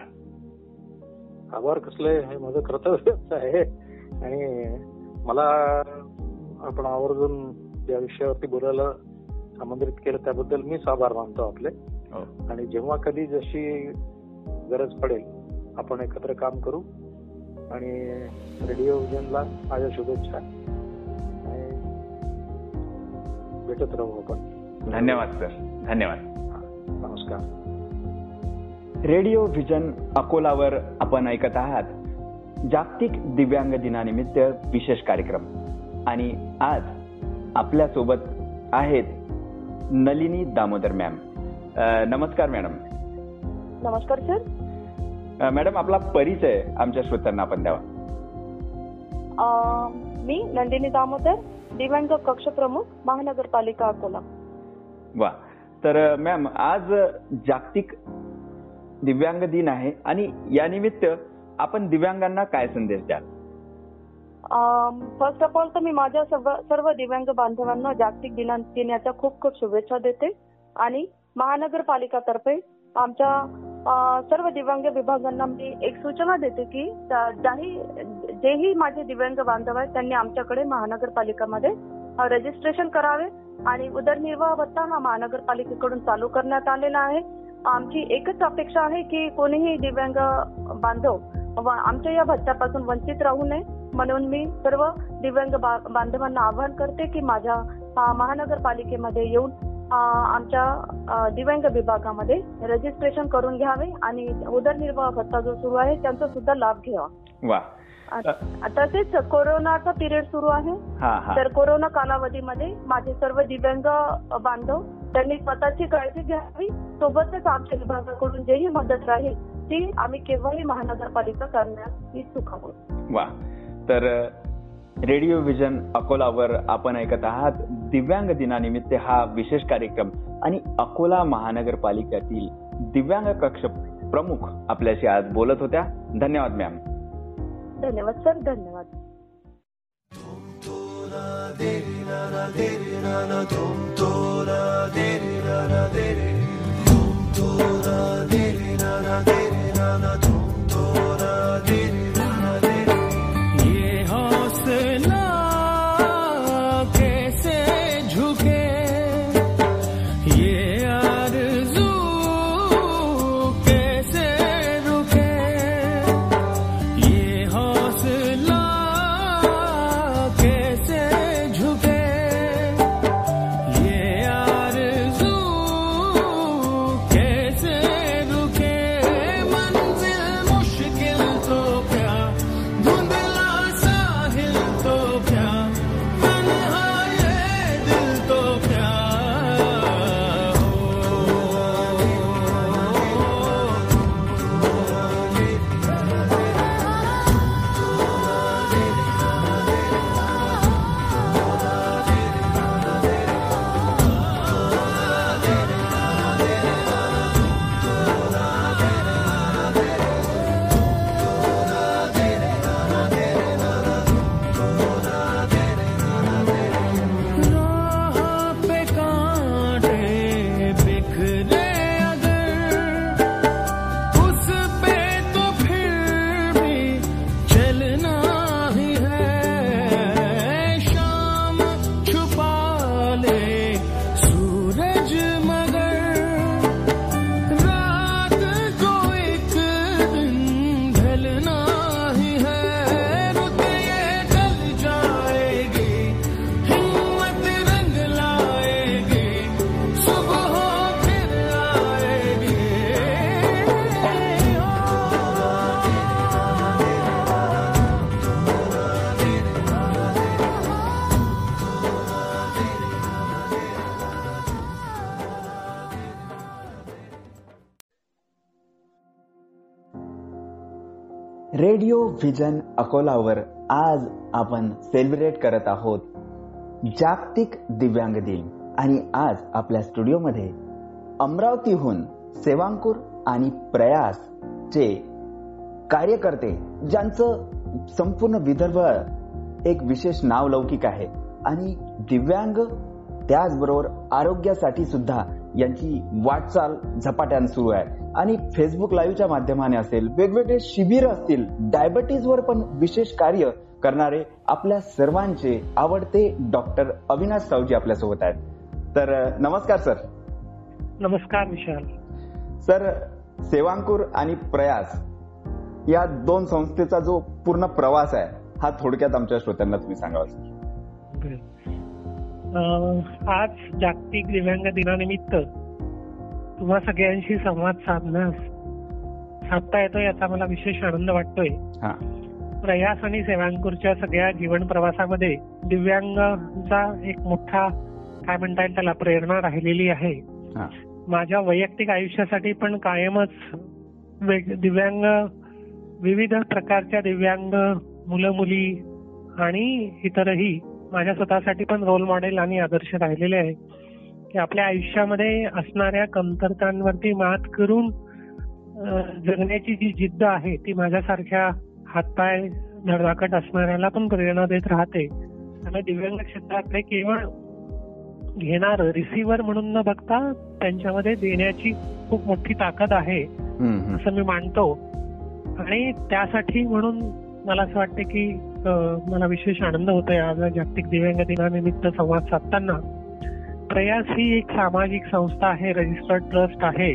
आभार कसले? हे माझं कर्तव्यच आहे. आणि मला आपण आवर्जून या विषयावरती बोलायला आमंत्रित केलं त्याबद्दल मीच आभार मानतो आपले. आणि जेव्हा कधी जशी गरज पडेल आपण एकत्र काम करू. आणि रेडिओ विजनला माझ्या शुभेच्छा. आणि भेटत राहू आपण. धन्यवाद सर. धन्यवाद. नमस्कार. रेडिओ व्हिजन अकोलावर आपण ऐकत आहात. जागतिक दिव्यांग दिनानिमित्त विशेष कार्यक्रम. आणि आज आपल्यासोबत आहेत नलिनी दामोदर मॅम. नमस्कार मॅडम. नमस्कार सर. मॅडम आपला परिचय आमच्या श्रोत्यांना आपण द्यावा. मी नंदिनी दामोदर दिव्यांग कक्ष प्रमुख महानगरपालिका अकोला. वा. तर मॅम आज जागतिक दिव्यांग दिन आहे आणि या निमित्त आपण दिव्यांगांना काय संदेश द्याल? फर्स्ट ऑफ ऑल तर मी माझ्या सर्व सर्व दिव्यांग बांधवांना जागतिक दिना दिनाच्या खूप खूप शुभेच्छा देते आणि महानगरपालिकातर्फे आमच्या सर्व दिव्यांग विभागांना मी एक सूचना देते की ज्याही जेही माझे दिव्यांग बांधव आहेत त्यांनी आमच्याकडे महानगरपालिकामध्ये रजिस्ट्रेशन करावे आणि उदरनिर्वाह भत्ता हा महानगरपालिकेकडून चालू करण्यात आलेला आहे. आमची एकच अपेक्षा आहे की कोणीही दिव्यांग बांधव आमच्या या भत्त्यापासून वंचित राहू नये. म्हणून मी सर्व दिव्यांग बांधवांना आवाहन करते की माझ्या महानगरपालिकेमध्ये येऊन आमच्या दिव्यांग विभागामध्ये रजिस्ट्रेशन करून घ्यावे आणि उदरनिर्वाह भत्ता जो सुरू आहे त्यांचा सुद्धा लाभ घ्यावा. वा. तसेच कोरोनाचा पिरियड सुरू आहे. हा हा. तर कोरोना कालावधीमध्ये माझे सर्व दिव्यांग बांधव त्यांनी स्वतःची काळजी घ्यावी सोबतच आमच्या विभागाकडून जेही मदत राहील ती आम्ही केव्हाही महानगरपालिका करण्यास इच्छुक आहोत वा. तर रेडिओ व्हिजन अकोलावर आपण ऐकत आहात. दिव्यांग दिनानिमित्त हा विशेष कार्यक्रम आणि अकोला महानगरपालिकेतील दिव्यांग कक्ष प्रमुख आपल्याशी आज बोलत होत्या. धन्यवाद मॅम धन्यवाद सर धन्यवाद. रेडिओ व्हिजन अकोलावर आज आपण सेलिब्रेट करत आहोत जागतिक दिव्यांग दिन. आणि आज आपल्या स्टुडिओमध्ये अमरावतीहून सेवांकूर आणि प्रयास चे कार्यकर्ते ज्यांचं संपूर्ण विदर्भ एक विशेष नाव लौकिक आहे. आणि दिव्यांग त्याचबरोबर आरोग्यासाठी सुद्धा यांची वाटचाल झपाट्यानं सुरू आहे. आणि फेसबुक लाईव्हच्या माध्यमाने असेल वेगवेगळे शिबिर असतील डायबिटीजवर पण विशेष कार्य करणारे आपल्या सर्वांचे आवडते डॉक्टर अविनाश सावजी आपल्यासोबत आहेत. तर नमस्कार सर नमस्कार विशाल. सर सेवांकुर आणि प्रयास या दोन संस्थेचा जो पूर्ण प्रवास आहे हा थोडक्यात आमच्या श्रोत्यांना तुम्ही सांगावा सर आज जागतिक दिव्यांग दिनानिमित्त तुम्हा सगळ्यांशी संवाद साधण्यास साधता येतो याचा मला विशेष आनंद वाटतोय. हा. प्रयास आणि सेवांकुरच्या सगळ्या जीवन प्रवासामध्ये दिव्यांगांचा एक मोठा काय म्हणता येईल त्याला प्रेरणा राहिलेली आहे. हा. माझ्या वैयक्तिक आयुष्यासाठी पण कायमच दिव्यांग विविध प्रकारच्या दिव्यांग मुलं मुली आणि इतरही माझ्या स्वतःसाठी पण रोल मॉडेल आणि आदर्श राहिलेले आहे. की आपल्या आयुष्यामध्ये असणाऱ्या कमतरतांवरती मात करून जगण्याची जी जिद्द आहे ती माझ्यासारख्या हातपाय धडधाकट असणाऱ्याला पण प्रेरणा देत राहते. त्यामुळे दिव्यांग क्षेत्रातले केवळ घेणार रिसिव्हर म्हणून न बघता त्यांच्यामध्ये देण्याची खूप मोठी ताकद आहे. असं मी मानतो. आणि त्यासाठी म्हणून मला असं वाटतं की मला विशेष आनंद होतोय. आज जागतिक दिव्यांग दिनानिमित्त संवाद साधताना प्रयास ही एक सामाजिक संस्था आहे रजिस्टर्ड ट्रस्ट आहे.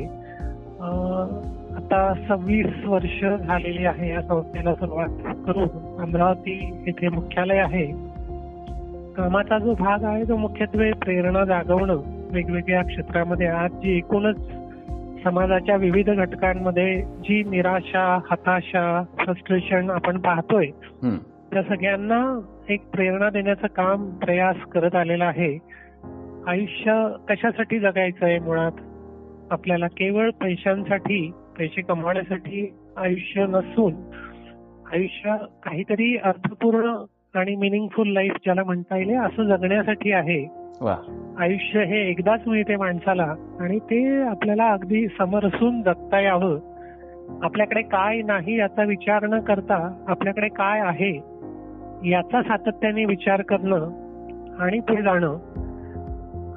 आता सव्वीस वर्ष झालेली आहे या संस्थेला सुरुवात करून. अमरावती येथे मुख्यालय आहे. कामाचा जो भाग आहे तो मुख्यत्वे प्रेरणा जागवणं वेगवेगळ्या क्षेत्रामध्ये. आज जी एकूणच समाजाच्या विविध घटकांमध्ये जी निराशा हताशा फ्रस्ट्रेशन आपण पाहतोय. त्या सगळ्यांना एक प्रेरणा देण्याचं काम प्रयास करत आलेला आहे. आयुष्य कशासाठी जगायचं आहे मुळात? आपल्याला केवळ पैशांसाठी पैसे कमवण्यासाठी आयुष्य नसून आयुष्य काहीतरी अर्थपूर्ण आणि मिनिंगफुल लाईफ ज्याला म्हणता येईल असं जगण्यासाठी आहे. आयुष्य हे एकदाच मिळते माणसाला आणि ते आपल्याला अगदी समरसून जगता यावं. आपल्याकडे काय नाही याचा विचार न करता आपल्याकडे काय आहे याचा सातत्याने विचार करणं आणि पुढे जाणं.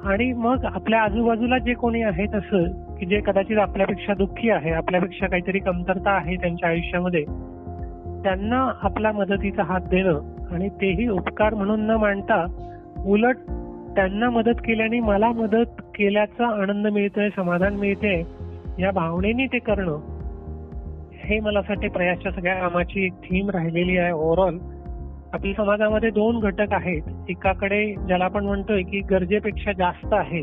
आणि मग आपल्या आजूबाजूला जे कोणी आहे तसं की जे कदाचित आपल्यापेक्षा दुःखी आहे आपल्यापेक्षा काहीतरी कमतरता आहे त्यांच्या आयुष्यामध्ये त्यांना आपला मदतीचा हात देणं आणि तेही उपकार म्हणून न मांडता उलट त्यांना मदत केल्याने मला मदत केल्याचा आनंद मिळतोय समाधान मिळते या भावनेने ते करणं हे मला वाटते प्रयासच्या सगळ्या कामाची एक थीम राहिलेली आहे ओव्हरऑल आपल्या समाजामध्ये दोन घटक आहेत. एकाकडे ज्याला आपण म्हणतोय की गरजेपेक्षा जास्त आहे.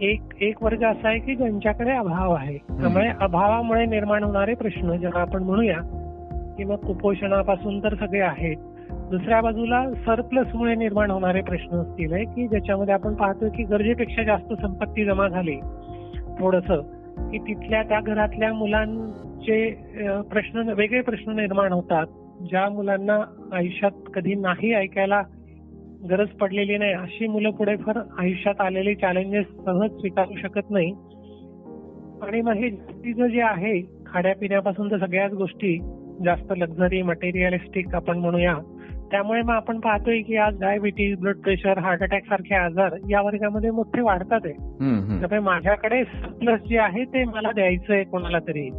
एक एक वर्ग असा आहे की ज्यांच्याकडे अभाव आहे. त्यामुळे अभावामुळे निर्माण होणारे प्रश्न ज्याला आपण म्हणूया की मग कुपोषणापासून तर सगळे आहेत. दुसऱ्या बाजूला सरप्लसमुळे निर्माण होणारे प्रश्न असतील की ज्याच्यामध्ये आपण पाहतोय की गरजेपेक्षा जास्त संपत्ती जमा झाली. थोडस की तिथल्या त्या घरातल्या मुलांचे प्रश्न वेगळे प्रश्न निर्माण होतात. ज्या मुलांना आयुष्यात कधी नाही ऐकायला गरज पडलेली नाही अशी मुलं पुढे फार आयुष्यात आलेले चॅलेंजेस सहज स्वीकारू शकत नाही. आणि मग हे जास्तीचं जे आहे खाण्यापिण्यापासून तर सगळ्याच गोष्टी जास्त लक्झरी मटेरियलिस्टिक आपण म्हणूया. त्यामुळे मग आपण पाहतोय की आज diabetes blood pressure heart attack सारखे आजार या वर्गामध्ये मोठे वाढतात आहे. त्यामुळे माझ्याकडे प्लस जे आहे ते मला द्यायचंय कोणाला तरी.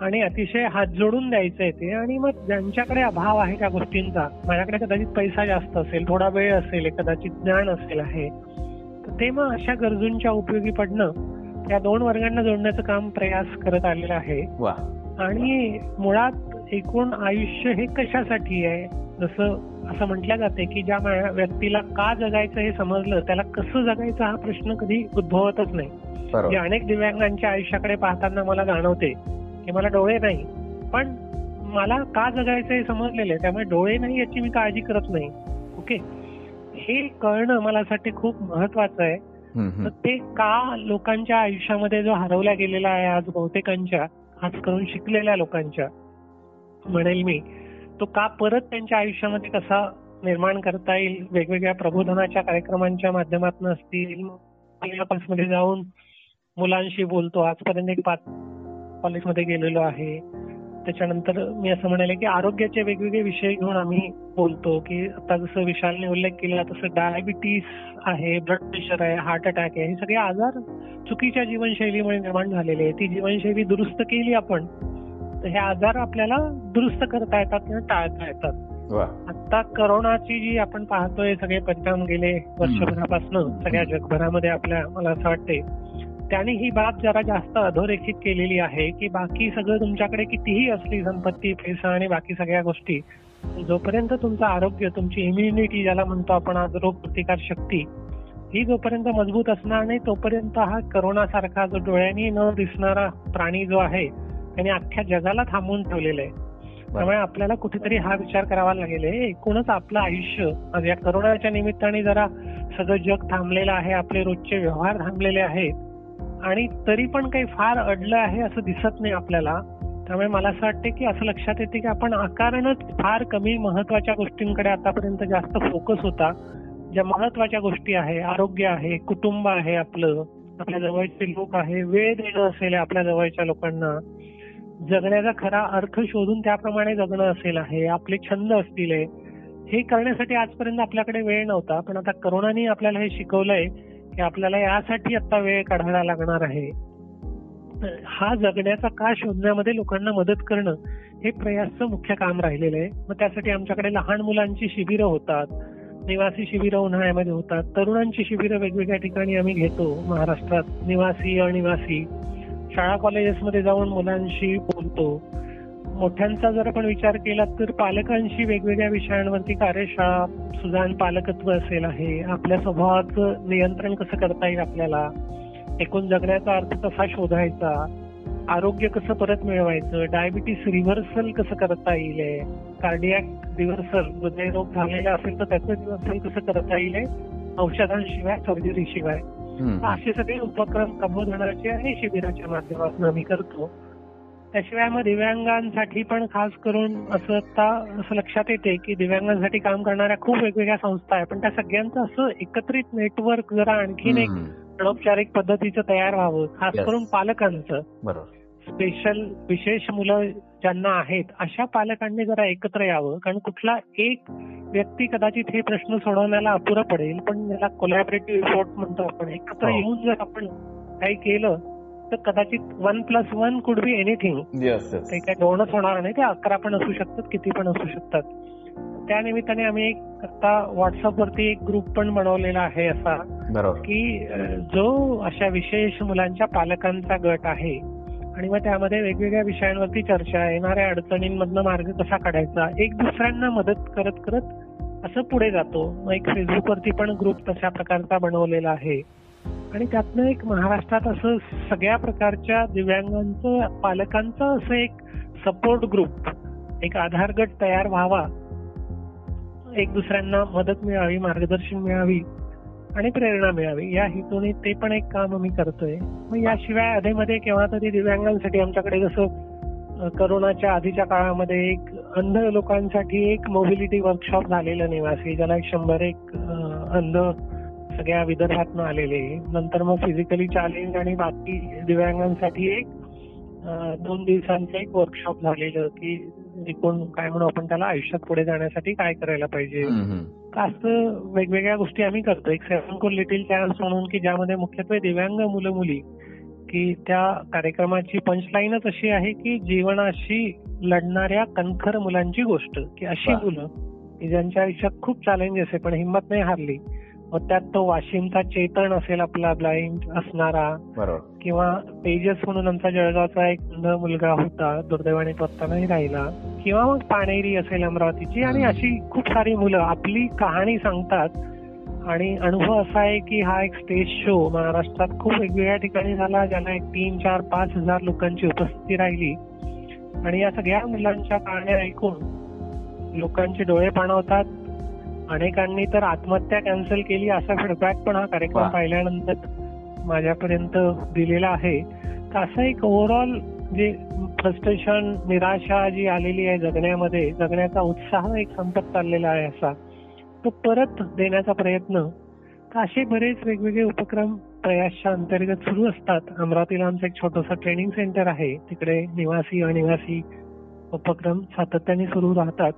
आणि अतिशय हात जोडून द्यायचंय ते. आणि मग ज्यांच्याकडे अभाव आहे त्या गोष्टींचा माझ्याकडे कदाचित पैसा जास्त असेल थोडा वेळ असेल कदाचित ज्ञान असेल आहे तर ते मग अशा गरजूंच्या उपयोगी पडणं या दोन वर्गांना जोडण्याचं काम प्रयास करत आलेलं आहे. आणि मुळात एकूण आयुष्य हे कशासाठी आहे? जसं असं म्हटलं जाते की ज्या व्यक्तीला का जगायचं हे समजलं त्याला कसं जगायचं हा प्रश्न कधी उद्भवतच नाही. अनेक दिव्यांगांच्या आयुष्याकडे पाहताना मला जाणवते की मला डोळे नाही. पण मला का जगायचं हे समजलेलं आहे. त्यामुळे डोळे नाही याची मी काळजी करत नाही. ओके? हे कळणं मला साठी खूप महत्वाचं आहे. तर ते का लोकांच्या आयुष्यामध्ये जो हरवला गेलेला आहे आज बहुतेकांच्या आज करून शिकलेल्या लोकांच्या म्हणेल मी तो का परत त्यांच्या आयुष्यामध्ये कसा निर्माण करता येईल? वेगवेगळ्या प्रबोधनाच्या कार्यक्रमांच्या माध्यमातून असतील मध्ये जाऊन मुलांशी बोलतो आजपर्यंत एक पाच कॉलेजमध्ये गेलेलो आहे. त्याच्यानंतर मी असं म्हणाले की आरोग्याचे वेगवेगळे विषय घेऊन आम्ही बोलतो की आता जसं विशालने उल्लेख केला तसं डायबिटीस आहे ब्लड प्रेशर आहे हार्ट अटॅक आहे हे सगळे आजार चुकीच्या जीवनशैलीमुळे निर्माण झालेले आहे ती जीवनशैली दुरुस्त केली आपण तर हे आजार आपल्याला दुरुस्त करता येतात किंवा टाळता येतात. आता करोनाची जी आपण पाहतोय सगळे परिणाम गेले वर्षभरापासून सगळ्या जगभरामध्ये आपल्या मला असं वाटते त्याने ही बाब जरा जास्त अधोरेखित केलेली आहे की बाकी सगळं तुमच्याकडे कितीही असली संपत्ती पैसा आणि बाकी सगळ्या गोष्टी जोपर्यंत तुमचं आरोग्य तुमची इम्युनिटी ज्याला म्हणतो आपण आज रोग प्रतिकार शक्ती ही जोपर्यंत मजबूत असणार नाही तोपर्यंत हा करोना सारखा जो डोळ्यांनी न दिसणारा प्राणी जो आहे त्याने अख्ख्या जगाला थांबवून ठेवलेलं आहे. त्यामुळे आपल्याला कुठेतरी हा विचार करावा लागेल एकूणच आपलं आयुष्य या करोनाच्या निमित्ताने जरा सगळं जग थांबलेलं आहे आपले रोजचे व्यवहार थांबलेले आहेत आणि तरी पण काही फार अडलं आहे असं दिसत नाही आपल्याला. त्यामुळे मला असं वाटतं की असं लक्षात येते की आपण आकारणच फार कमी महत्त्वाच्या गोष्टींकडे आतापर्यंत जास्त फोकस होता. ज्या महत्त्वाच्या गोष्टी आहे आरोग्य आहे कुटुंब आहे आपलं आपल्या जवळचे लोक आहे वेळ देणं असेल आपल्या जवळच्या लोकांना. जगण्याचा खरा अर्थ शोधून त्याप्रमाणे जगणं असेल आहे आपले छंद असतील हे करण्यासाठी आजपर्यंत आपल्याकडे वेळ नव्हता पण आता करोनाने आपल्याला हे शिकवलंय की आपल्याला यासाठी आता वेळ काढायला लागणार आहे. हा जगण्याचा का शोधण्यामध्ये लोकांना मदत करणं हे प्रयासचं मुख्य काम राहिलेलं आहे. मग त्यासाठी आमच्याकडे लहान मुलांची शिबिरं होतात निवासी शिबिरं उन्हाळ्यामध्ये होतात तरुणांची शिबिरं वेगवेगळ्या ठिकाणी आम्ही घेतो. महाराष्ट्रात निवासी अनिवासी. शाळा कॉलेजेसमध्ये जाऊन मुलांशी बोलतो. मोठ्यांचा जर आपण विचार केला तर पालकांशी वेगवेगळ्या विषयांवरती कार्यशाळा सुजान पालकत्व असेल आहे. आपल्या स्वभावाचं नियंत्रण कसं करता येईल आपल्याला? एकूण जगण्याचा अर्थ कसा शोधायचा? आरोग्य कसं परत मिळवायचं? डायबिटीस रिव्हर्सल कसं करता येईल? कार्डियाक रिव्हर्सल हृदयरोग झालेला असेल तर त्याचं रिव्हर्सल कसं करता येईल? औषधांशिवाय सर्जरी शिवाय. हम्म. असे सगळे उपक्रम प्रबोधनाचे आणि शिबिराच्या माध्यमातून आम्ही करतो. त्याशिवाय मग दिव्यांगांसाठी पण खास करून असं आता असं लक्षात येते की दिव्यांगांसाठी काम करणाऱ्या खूप वेगवेगळ्या संस्था आहे पण त्या सगळ्यांचं असं एकत्रित नेटवर्क जरा आणखीन एक. अनौपचारिक पद्धतीचं तयार व्हावं खास. करून पालकांचं स्पेशल विशेष मुलं ज्यांना आहेत अशा पालकांनी जरा एकत्र यावं कारण कुठला एक व्यक्ती कदाचित हे प्रश्न सोडवण्याला अपुरा पडेल पण याला कोलॅबरेटिव्ह एफोर्ट म्हणतो आपण एकत्र हो. येऊन जर आपण काही केलं तर कदाचित one plus one could be anything ते काय दोनच होणार नाही ते अकरा पण असू शकतात किती पण असू शकतात. त्या निमित्ताने आम्ही एक आता व्हॉट्सअपवरती एक ग्रुप पण बनवलेला आहे असा की जो अशा विशेष मुलांच्या पालकांचा गट आहे आणि मग त्यामध्ये वेगवेगळ्या विषयांवरती चर्चा येणाऱ्या अडचणींमधनं मार्ग कसा काढायचा एक दुसऱ्यांना मदत करत करत असं पुढे जातो. मग एक फेसबुकवरती पण ग्रुप तशा प्रकारचा बनवलेला आहे. आणि त्यातनं एक महाराष्ट्रात असं सगळ्या प्रकारच्या दिव्यांगांचं पालकांचं असं एक सपोर्ट ग्रुप एक आधार गट तयार व्हावा. एक दुसऱ्यांना मदत मिळावी मार्गदर्शन मिळावी आणि प्रेरणा मिळावी. या हेतूने ते पण एक काम आम्ही करतोय. मग याशिवाय अधेमध्ये केव्हा तरी दिव्यांगांसाठी आमच्याकडे जसं करोनाच्या आधीच्या काळामध्ये एक अंध लोकांसाठी एक मोबिलिटी वर्कशॉप झालेलं निवासी ज्याला एक शंभर एक अंध सगळ्या विदर्भातनं आलेले नंतर मग फिजिकली चॅलेंज आणि बाकी दिव्यांगांसाठी एक दोन दिवसांचं एक वर्कशॉप झालेलं की एकूण काय म्हणू आपण त्याला आयुष्यात पुढे जाण्यासाठी काय करायला पाहिजे. असं वेगवेगळ्या गोष्टी आम्ही करतो एक सेव्हन कोर लिटिल चॅनल्स म्हणून की ज्यामध्ये मुख्यत्वे दिव्यांग मुलं मुली की त्या कार्यक्रमाची पंचलाईनच अशी आहे की जीवनाशी लढणाऱ्या कणखर मुलांची गोष्ट. की अशी. मुलं की ज्यांच्या आयुष्यात खूप चॅलेंजेस आहे पण हिंमत नाही हारली. मग त्यात तो वाशिमचा चेतन असेल आपला ब्लाइंड असणारा. बरोबर. किंवा तेजस म्हणून आमचा जळगावचा एक मुलगा होता दुर्दैवाने तो आता नाही राहिला. किंवा मग पाणेरी असेल अमरावतीची. आणि अशी खूप सारी मुलं आपली कहाणी सांगतात. आणि अनुभव असा आहे की हा एक स्टेज शो महाराष्ट्रात खूप वेगवेगळ्या ठिकाणी झाला ज्याला एक तीन चार पाच हजार लोकांची उपस्थिती राहिली. आणि या सगळ्या मुलांच्या कहाण्या ऐकून लोकांचे डोळे पाणवतात. अनेकांनी तर आत्महत्या कॅन्सल केली असा फीडबॅक पण हा कार्यक्रम. पाहिल्यानंतर माझ्यापर्यंत दिलेला आहे. तर असं एक ओव्हरऑल जे फ्रस्ट्रेशन निराशा जी आलेली आहे जगण्यामध्ये जगण्याचा उत्साह एक संपत चाललेला आहे असा. तो परत देण्याचा प्रयत्न. तर असे बरेच वेगवेगळे उपक्रम प्रयासच्या अंतर्गत सुरू असतात. अमरावतीला आमचं एक छोटंसं ट्रेनिंग सेंटर आहे. तिकडे निवासी अनिवासी उपक्रम सातत्याने सुरू राहतात.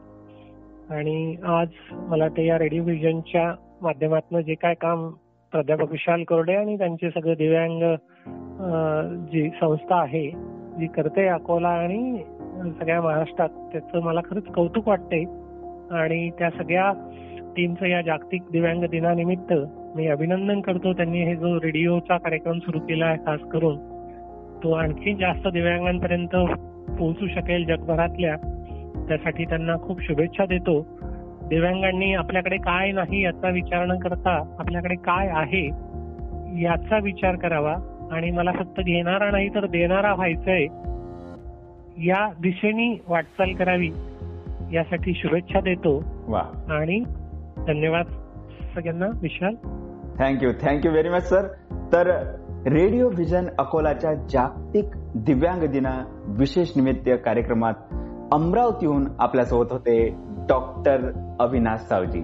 आणि आज मला वाटतं या रेडिओ व्हिजनच्या माध्यमातून जे काय काम प्राध्यापक विशाल कोरडे आणि त्यांचे सगळे दिव्यांग जी संस्था आहे जी करते अकोला आणि सगळ्या महाराष्ट्रात त्याचं मला खरंच कौतुक वाटते आणि त्या सगळ्या टीमचं या जागतिक दिव्यांग दिनानिमित्त मी अभिनंदन करतो. त्यांनी हे जो रेडिओचा कार्यक्रम सुरू केला आहे खास करून तो आणखी जास्त दिव्यांगांपर्यंत पोहोचू शकेल जगभरातल्या. त्यासाठी त्यांना खूप शुभेच्छा देतो. दिव्यांगांनी आपल्याकडे काय नाही याचा विचार न करता आपल्याकडे काय आहे याचा विचार करावा. आणि मला फक्त घेणारा नाही तर देणारा व्हायचंय. या दिशेने वाटचाल करावी यासाठी शुभेच्छा देतो. वा. आणि धन्यवाद सगळ्यांना Vishal. Thank you thank you very much sir तर रेडिओ व्हिजन अकोलाच्या जागतिक दिव्यांग दिना विशेष निमित्त कार्यक्रमात अमरावतीहून आपल्यासोबत होते डॉक्टर अविनाश सावजी.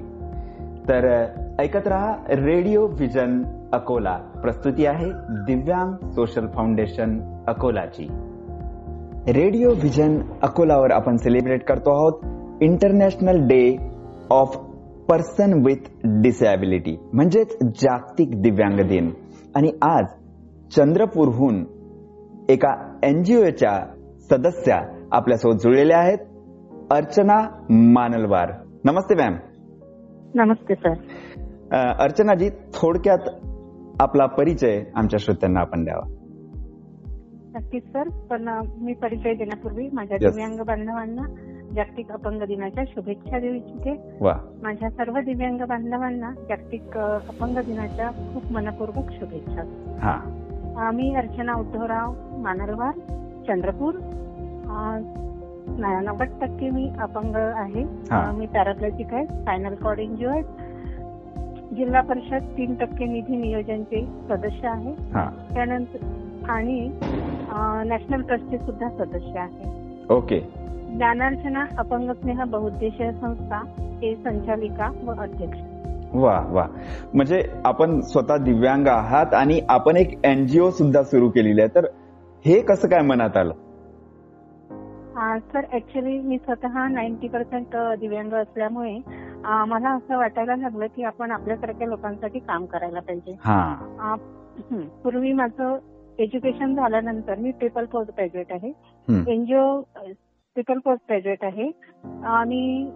तर ऐकत रहा रेडिओ व्हिजन अकोला. प्रस्तुती आहे दिव्यांग सोशल फाउंडेशन अकोलाची. रेडिओ व्हिजन अकोलावर आपण सेलिब्रेट करतो आहोत international day of person with disability म्हणजेच जागतिक दिव्यांग दिन. आणि आज चंद्रपूरहून एका एनजीओच्या सदस्या आपल्यासोबत जुळलेल्या आहेत. अर्चना मानलवार. नमस्ते मॅम नमस्ते सर अर्चनाजी थोडक्यात आपला परिचय आमच्या श्रोत्यांना आपण द्यावा. नक्कीच सर पण मी परिचय देण्यापूर्वी माझ्या. दिव्यांग बांधवांना जागतिक अपंग दिनाच्या शुभेच्छा देऊ इच्छिते. माझ्या सर्व दिव्यांग बांधवांना जागतिक अपंग दिनाच्या खूप मनपूर्वक शुभेच्छा. हा. मी अर्चना उद्धवराव मानलवार चंद्रपूर. नव्वद टक्के मी अपंग आहे. हा. मी पॅराप्लेटिक आहे स्पायनल कॉर्ड इंज्युअर्ड. आहे जिल्हा परिषद तीन टक्के निधी नियोजनचे सदस्य आहे. हा. त्यानंतर आणि अ, नॅशनल ट्रस्टचे सुद्धा सदस्य आहे. ओके. ज्ञानार्चना अपंग स्नेह बहुउद्देशीय संस्था हे संचालिका व अध्यक्ष. वा वा. म्हणजे आपण स्वतः दिव्यांग आहात आणि आपण एक एनजीओ सुद्धा सुरू केलेली आहे. तर हे कसं काय मनात आलं? सर ऍक्च्युली मी स्वतः नाईन्टी पर्सेंट दिव्यांग असल्यामुळे मला असं वाटायला लागलं की आपण आपल्यासारख्या लोकांसाठी काम करायला पाहिजे. पूर्वी माझं एज्युकेशन झाल्यानंतर मी ट्रिपल पोस्ट ग्रॅज्युएट आहे. एनजीओ ट्रिपल पोस्ट ग्रॅज्युएट आहे. आणि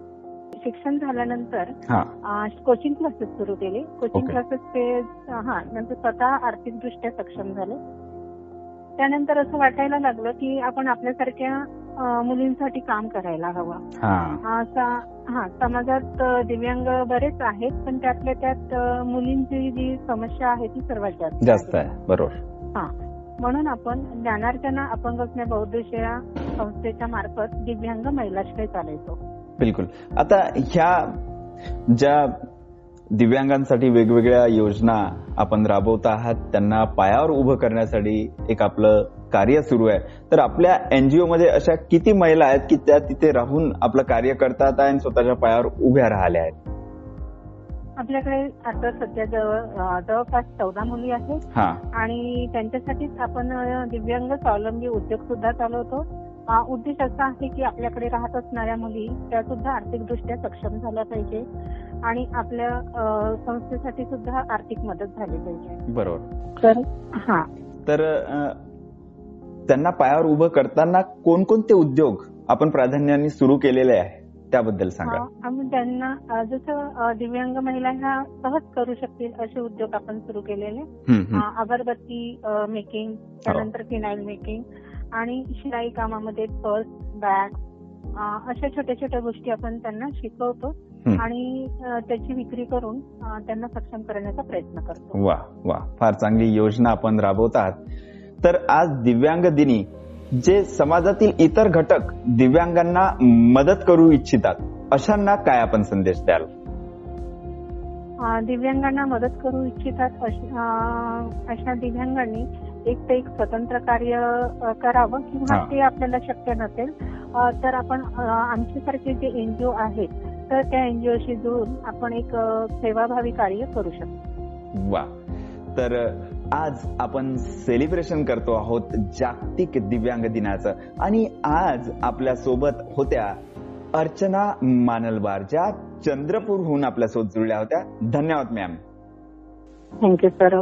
शिक्षण झाल्यानंतर हा. कोचिंग क्लासेस सुरू केले. कोचिंग. क्लासेस ते हा नंतर स्वतः आर्थिकदृष्ट्या सक्षम झाले. त्यानंतर असं वाटायला लागलं की आपण आपल्यासारख्या मुलींसाठी काम करायला हवं. हा. हा समाजात दिव्यांग बरेच आहेत पण त्यातल्या त्यात मुलींची जी समस्या आहे ती सर्वात जास्त जास्त आहे बरोबर. हा. म्हणून आपण ज्ञानार्जना अपंग स्नेह बौद्धिश या संस्थेच्या मार्फत दिव्यांग महिलाश्रय चालवतो बिलकुल. आता ह्या ज्या दिव्यांगांसाठी वेगवेगळ्या योजना आपण राबवत आहात त्यांना पायावर उभं करण्यासाठी एक आपलं कार्य सुरू आहे. तर आपल्या एनजीओ मध्ये अशा किती महिला आहेत की त्या तिथे राहून आपलं कार्य करतात आणि स्वतःच्या पायावर उभ्या राहिल्या आहेत? आपल्याकडे आता सध्या जवळ जवळपास चौदा मुली आहेत. हा. आणि त्यांच्यासाठीच आपण दिव्यांग स्वावलंबी उद्योग सुद्धा चालवतो. उद्देश असा आहे की आपल्याकडे राहत असणाऱ्या मुली त्या सुद्धा आर्थिकदृष्ट्या सक्षम झाल्या पाहिजे. आणि आपल्या संस्थेसाठी सुद्धा आर्थिक मदत झाली पाहिजे. बरोबर. तर हा. तर त्यांना पायावर उभं करताना कोणकोणते उद्योग आपण प्राधान्याने सुरू केलेले आहे त्याबद्दल सांगा. आम्ही त्यांना जसं दिव्यांग महिला ह्या सहज करू शकतील असे उद्योग आपण सुरू केलेले. अगरबत्ती मेकिंग त्यानंतर फिनाईल मेकिंग आणि शिलाई कामामध्ये पर्स बॅग अशा छोट्या छोट्या गोष्टी आपण त्यांना शिकवतो. आणि त्याची विक्री करून त्यांना सक्षम करण्याचा प्रयत्न करतो. वा वा. फार चांगली योजना आपण राबवत आहात. तर आज दिव्यांग दिनी जे समाजातील इतर घटक दिव्यांगांना मदत करू इच्छितात अशांना काय आपण संदेश द्याल? दिव्यांगांना मदत करू इच्छितात अश- दिव्यांगांनी एक ते एक स्वतंत्र कार्य करावं किंवा. ते आपल्याला शक्य नसेल तर आपण आमच्यासारखे जे एनजीओ आहेत तर त्या एनजीओशी जुळून आपण एक सेवाभावी कार्य करू शकतो. वा. तर आज आपण सेलिब्रेशन करतो आहोत जागतिक दिव्यांग दिनाचं. आणि आज आपल्यासोबत होत्या अर्चना मानलवार ज्या चंद्रपूरहून आपल्यासोबत जुळल्या होत्या. धन्यवाद ma'am thank you sir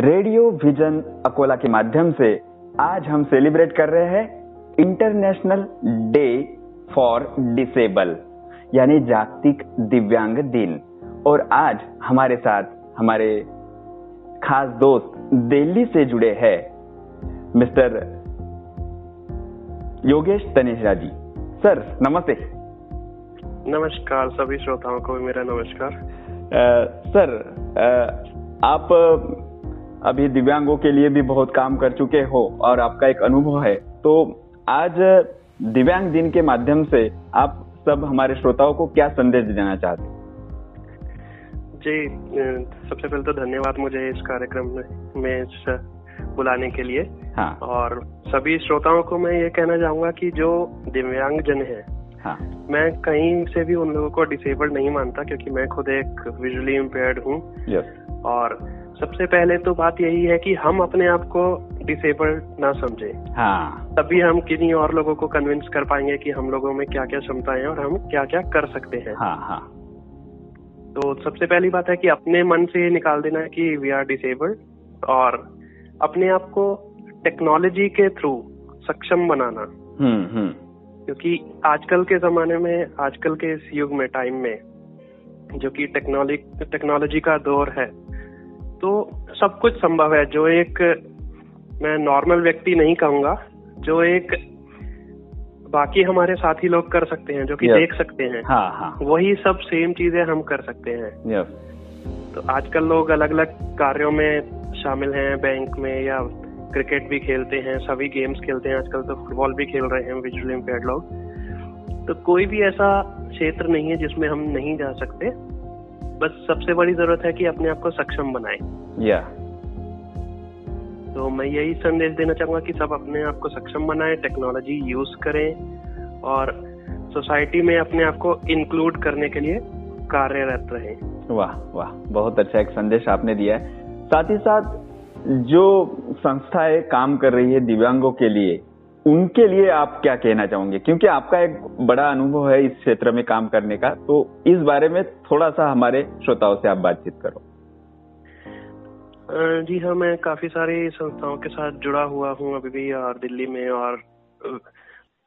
radio vision Akola के माध्यम से आज हम सेलिब्रेट कर रहे हैं इंटरनेशनल डे फॉर डिसेबल यानी जागतिक दिव्यांग दिन। और आज हमारे साथ हमारे खास दोस्त दिल्ली से जुड़े हैं मिस्टर योगेश तनेजा जी। सर नमस्ते। नमस्कार सभी श्रोताओं को मेरा नमस्कार। अ, सर अ, आप अभी दिव्यांगों के लिए भी बहुत काम कर चुके हो और आपका एक अनुभव है। तो आज दिव्यांग दिन के माध्यम से आप सब हमारे श्रोताओं को क्या संदेश देना चाहते हैं? जी सबसे पहले तो धन्यवाद मुझे इस कार्यक्रम में, बुलाने के लिए। हाँ। और सभी श्रोताओं को मैं ये कहना चाहूँगा कि जो दिव्यांग जन है हाँ। मैं कहीं से भी उन लोगों को डिसेबल्ड नहीं मानता क्योंकि मैं खुद एक विजुअली इम्पेयर्ड हूँ। और सबसे पहले तो बात यही है कि हम अपने आप को डिसेबल्ड ना समझे। हाँ। तभी हम किन्हीं और लोगों को कन्विंस कर पाएँगे कि हम लोगों में क्या क्या क्षमताएँ हैं और हम क्या क्या कर सकते हैं। हाँ हाँ। तो सबसे पहली बात है कि अपने मन से ये निकाल देना है कि वी आर डिसेबल्ड और अपने आप को टेक्नोलॉजी के थ्रू सक्षम बनाना। हम्म हम्म। क्योंकि आजकल के जमाने में आजकल के इस युग में टाइम में जो कि टेक्नोलॉजी टेक्नोलॉजी का दौर है तो सब कुछ संभव है। जो एक मैं नॉर्मल व्यक्ति नहीं कहूँगा जो एक बाकी हमारे साथी लोग कर सकते हैं जो कि Yes. देख सकते हैं। हाँ हाँ। वही सब सेम चीज़ें हम कर सकते हैं। तो आजकल लोग अलग अलग कार्यों में शामिल हैं बैंक में या क्रिकेट भी खेलते हैं सभी गेम्स खेलते हैं। आजकल तो फुटबॉल भी खेल रहे हैं विजुअली इम्पेयर्ड लोग। तो कोई भी ऐसा क्षेत्र नहीं है जिसमें हम नहीं जा सकते। बस सबसे बड़ी ज़रूरत है कि अपने आप को सक्षम बनाए। या तो मैं यही संदेश देना चाहूँगा कि सब अपने आप को सक्षम बनाए टेक्नोलॉजी यूज़ करें और सोसाइटी में अपने आप को इंक्लूड करने के लिए कार्यरत रहे। वाह वाह बहुत अच्छा एक संदेश आपने दिया है। साथ ही साथ जो संस्थाएँ काम कर रही है दिव्यांगों के लिए उनके लिए आप क्या कहना चाहोगे? क्योंकि आपका एक बड़ा अनुभव है इस क्षेत्र में काम करने का तो इस बारे में थोड़ा सा हमारे श्रोताओं से आप बातचीत करो। जी हाँ मैं काफ़ी सारी संस्थाओं के साथ जुड़ा हुआ हूँ अभी भी और दिल्ली में और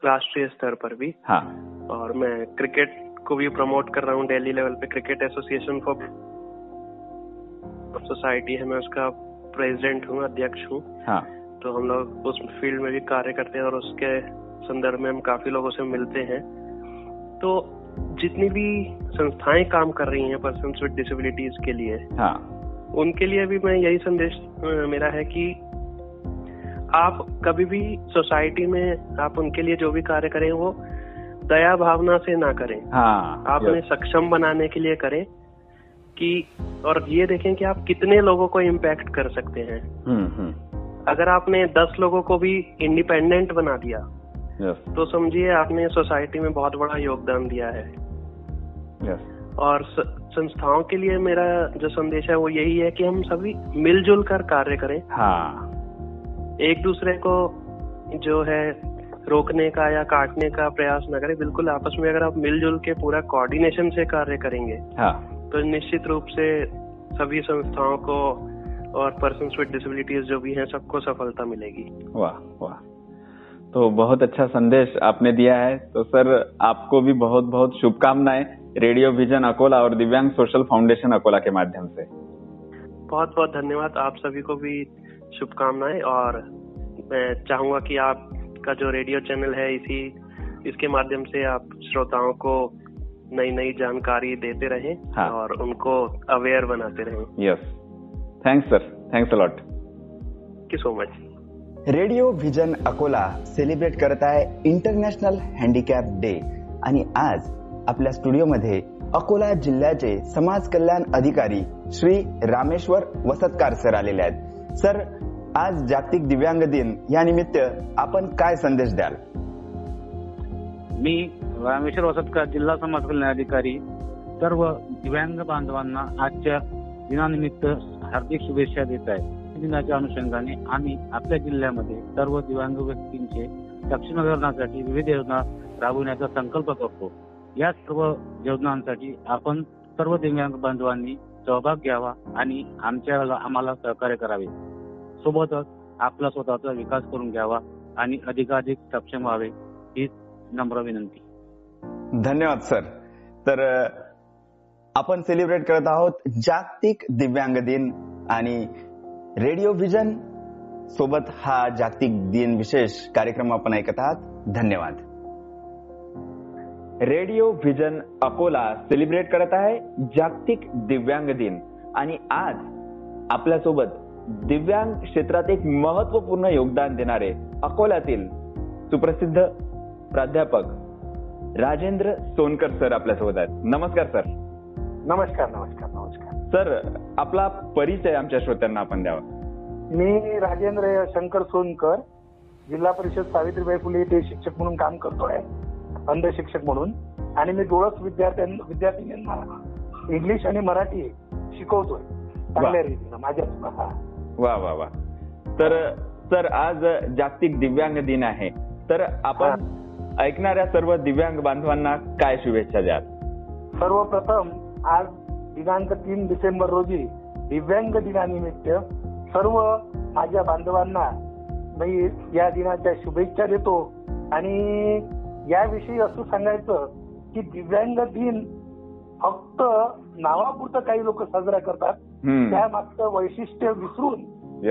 राष्ट्रीय स्तर पर भी। हाँ। और मैं क्रिकेट को भी प्रमोट कर रहा हूँ दिल्ली लेवल पे क्रिकेट एसोसिएशन फॉर सोसाइटी है मैं उसका प्रेसिडेंट हूँ अध्यक्ष हूँ। हाँ। तो हम लोग उस फ़ील्ड में भी कार्य करते हैं और उसके संदर्भ में हम काफ़ी लोगों से मिलते हैं। तो जितनी भी संस्थाएँ काम कर रही हैं पर्सन विद डिसेबिलिटीज के लिए हाँ। उनके लिए भी मैं यही संदेश मेरा है कि आप कभी भी सोसाइटी में आप उनके लिए जो भी कार्य करें वो दया भावना से ना करें। हाँ आप उन्हें सक्षम बनाने के लिए करें कि और ये देखें कि आप कितने लोगों को इम्पैक्ट कर सकते हैं। हम्म हम्म। अगर आपने दस लोगों को भी इंडिपेंडेंट बना दिया यस तो समझिए आपने सोसाइटी में बहुत बड़ा योगदान दिया है। यस और संस्थाओं के लिए मेरा जो संदेश है वो यही है कि हम सभी मिलजुल कर कार्य करें। हाँ। एक दूसरे को जो है रोकने का या काटने का प्रयास न करें। बिल्कुल आपस में अगर आप मिलजुल के पूरा कोऑर्डिनेशन से कार्य करेंगे हाँ। तो निश्चित रूप से सभी संस्थाओं को और पर्सन विद डिसेबिलिटीज जो भी हैं सबको सफलता मिलेगी। वाह वाह। तो बहुत अच्छा संदेश आपने दिया है। तो सर आपको भी बहुत बहुत शुभकामनाएँ रेडियो विजन अकोला और दिव्यांग सोशल फाउंडेशन अकोला के माध्यम से। बहुत बहुत धन्यवाद। आप सभी को भी शुभकामनाएँ और मैं चाहूँगा कि आपका जो रेडियो चैनल है इसी इसके माध्यम से आप श्रोताओं को नई नई जानकारी देते रहें हाँ। और उनको अवेयर बनाते रहें। Yes thanks sir thanks a lot thank you so much radio vision Akola celebrate करत आहे इंटरनॅशनल हँडिकॅप डे आणि आज आपल्या स्टुडिओमध्ये अकोला जिल्ह्याचे समाज कल्याण अधिकारी श्री रामेश्वर वसतकार सर आलेले आहेत. सर आज जागतिक दिव्यांग दिन. या निमित्त आपण काय संदेश द्याल? मी रामेश्वर वसतकर जिल्हा समाज कल्याण अधिकारी सर्व दिव्यांग बांधवांना आजच्या दिनानिमित्त हार्दिक शुभेच्छा देत आहे दिनाच्या अनुषंगाने आम्ही आपल्या जिल्ह्यामध्ये सर्व दिव्यांग व्यक्तींचे सक्षमीकरणासाठी विविध योजना राबवण्याचा संकल्प करतो. या सर्व योजनांसाठी आपण सर्व दिव्यांग बांधवांनी सहभाग घ्यावा आणि आमच्या आम्हाला सहकार्य करावे. सोबतच आपला स्वतःचा विकास करून घ्यावा आणि अधिकाधिक सक्षम व्हावे ही नम्र विनंती. धन्यवाद सर. तर आपण सेलिब्रेट करत आहोत जागतिक दिव्यांग दिन. आणि रेडिओ व्हिजन सोबत हा जागतिक दिन विशेष कार्यक्रम आपण ऐकत आहात. धन्यवाद. रेडिओ व्हिजन अकोला सेलिब्रेट करत आहे जागतिक दिव्यांग दिन. आणि आज आपल्यासोबत दिव्यांग क्षेत्रात एक महत्त्वपूर्ण योगदान देणारे अकोल्यातील सुप्रसिद्ध प्राध्यापक राजेंद्र सोनकर सर आपल्यासोबत आहेत. नमस्कार सर. नमस्कार नमस्कार नमस्कार. सर आपला परिचय आमच्या श्रोत्यांना आपण द्यावा. मी राजेंद्र शंकर सोनकर जिल्हा परिषद सावित्रीबाई फुले येथे शिक्षक म्हणून काम करतोय अंध शिक्षक म्हणून. आणि मी डोळस विद्यार्थ्यां विद्यार्थिनींना इंग्लिश आणि मराठी शिकवतोय चांगल्या रीतीनं माझ्या. वा वा वा. तर सर आज जागतिक दिव्यांग दिन आहे. तर आपण ऐकणाऱ्या सर्व दिव्यांग बांधवांना काय शुभेच्छा द्याल? सर्वप्रथम आज दिनांक तीन डिसेंबर रोजी दिव्यांग दिनानिमित्त सर्व माझ्या बांधवांना मी या दिनाच्या शुभेच्छा देतो आणि याविषयी असं सांगायचं की दिव्यांग दिन फक्त नावापुरतं काही लोक साजरा करतात. त्या मागचं वैशिष्ट्य विसरून.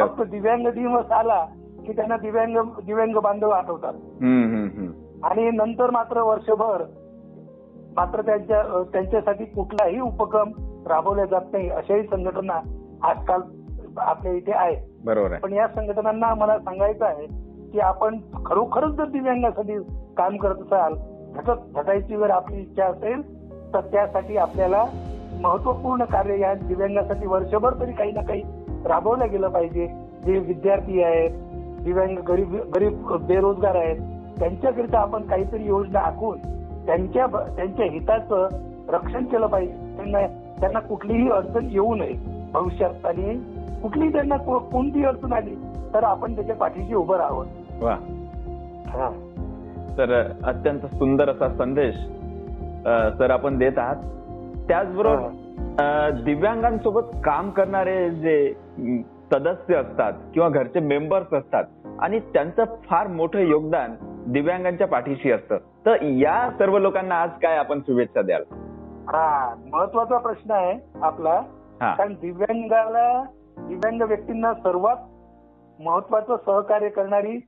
फक्त दिव्यांग दिवस आला की त्यांना दिव्यांग दिव्यांग बांधव आठवतात. आणि नंतर मात्र वर्षभर मात्र त्यांच्या त्यांच्यासाठी कुठलाही उपक्रम राबवला जात नाही अशाही संघटना आजकाल आपल्या इथे आहेत. बरोबर आहे. पण या संघटनांना मला सांगायचं आहे की आपण खरोखरच जर दिव्यांगासाठी काम करत असाल झटत झटायची जर आपली इच्छा असेल तर त्यासाठी आपल्याला महत्त्वपूर्ण कार्य या दिव्यांगासाठी वर्षभर तरी काही ना काही राबवलं गेलं पाहिजे. जे विद्यार्थी आहेत दिव्यांग गरीब गरीब बेरोजगार आहेत त्यांच्याकरिता आपण काहीतरी योजना आखून त्यांच्या त्यांच्या हिताचं रक्षण केलं पाहिजे. त्यांना त्यांना कुठलीही अडचण येऊ नये. भविष्यात आणि कुठलीही त्यांना कोणतीही अडचण आली तर आपण त्याच्या पाठीशी उभं राहावं. वा. हा. तर अत्यंत सुंदर असा संदेश सर आपण देत आहात. त्याचबरोबर दिव्यांगांसोबत काम करणारे जे सदस्य असतात किंवा घरचे मेंबर्स असतात आणि त्यांचं फार मोठं योगदान दिव्यांगांच्या पाठीशी असतं. तर या सर्व लोकांना आज काय आपण शुभेच्छा द्याल? हा महत्त्वाचा प्रश्न आहे आपला. कारण दिव्यांगाला दिव्यांग व्यक्तींना सर्वात महत्वाचं सहकार्य करणारी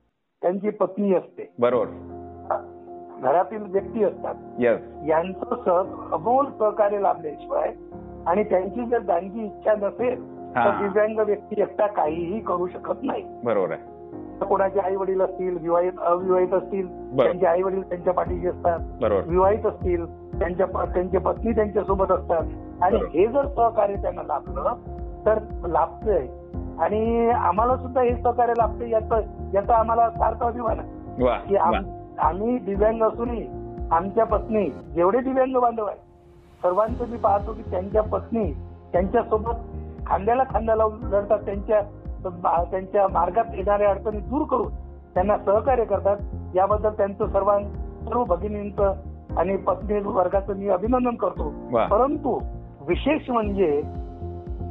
त्यांची पत्नी असते. बरोबर. घरातील व्यक्ती असतात. येस यांचं सह अमोल सहकार्य लाभल्याशिवाय आणि त्यांची जर दानगी इच्छा नसेल. तर दिव्यांग व्यक्ती एकटा काहीही करू शकत नाही. बरोबर आहे. कोणाचे आई वडील असतील विवाहित अविवाहित असतील. त्यांचे आई वडील त्यांच्या पाठीशी असतात. विवाहित असतील त्यांच्या त्यांची पत्नी त्यांच्यासोबत असतात. आणि. हे जर सहकार्य त्यांना लाभलं तर लाभतंय. आणि आम्हाला सुद्धा हे सहकार्य लाभतंय याचा याचा आम्हाला सार्थ अभिमान आहे. की आम्ही दिव्यांग असूनही आमच्या पत्नी जेवढे दिव्यांग बांधव आहेत सर्वांचं मी पाहतो की त्यांच्या पत्नी त्यांच्यासोबत खांद्याला खांदा लावून लढतात त्यांच्या त्यांच्या मार्गात येणाऱ्या अडचणी दूर करून त्यांना सहकार्य करतात. याबद्दल त्यांचं सर्वां सर्व भगिनींचं आणि पत्नी वर्गाचं मी अभिनंदन करतो. परंतु विशेष म्हणजे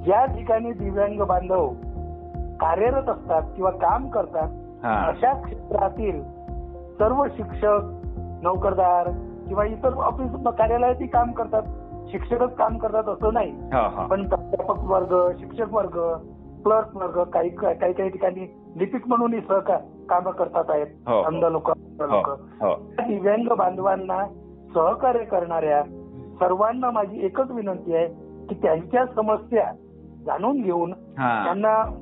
ज्या ठिकाणी दिव्यांग बांधव कार्यरत असतात किंवा काम करतात अशा क्षेत्रातील सर्व शिक्षक नोकरदार किंवा इतर ऑफिस कार्यालयातही काम करतात. शिक्षकच काम करतात असं नाही. पण प्राध्यापक वर्ग शिक्षक वर्ग क्लर्क वर्ग काही काही काही ठिकाणी लिपिक म्हणूनही सहकार काम करतात आहेत हो. अंध लोक हो लोक. हो. दिव्यांग बांधवांना सहकार्य करणाऱ्या सर्वांना माझी एकच विनंती आहे की त्यांच्या समस्या जाणून घेऊन हा. त्यांना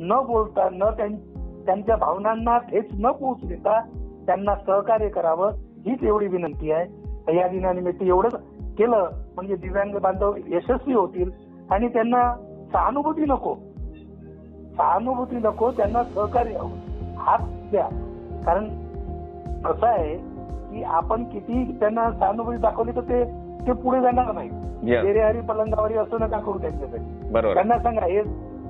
न बोलता न त्यां- त्यांच्या भावनांना ठेच न पोहोच देता त्यांना सहकार्य करावं हीच एवढी विनंती आहे. या दिनानिमित्त एवढंच केलं म्हणजे दिव्यांग बांधव यशस्वी होतील आणि त्यांना सहानुभूती नको. सहानुभूती नको त्यांना सहकार्य. हवं हात द्या. कारण असं आहे की आपण किती त्यांना सहानुभूती दाखवली तर ते ते पुढे जाणार नाही हरी पलंगावरी असं नका करू त्यांच्यासाठी. त्यांना सांगा हे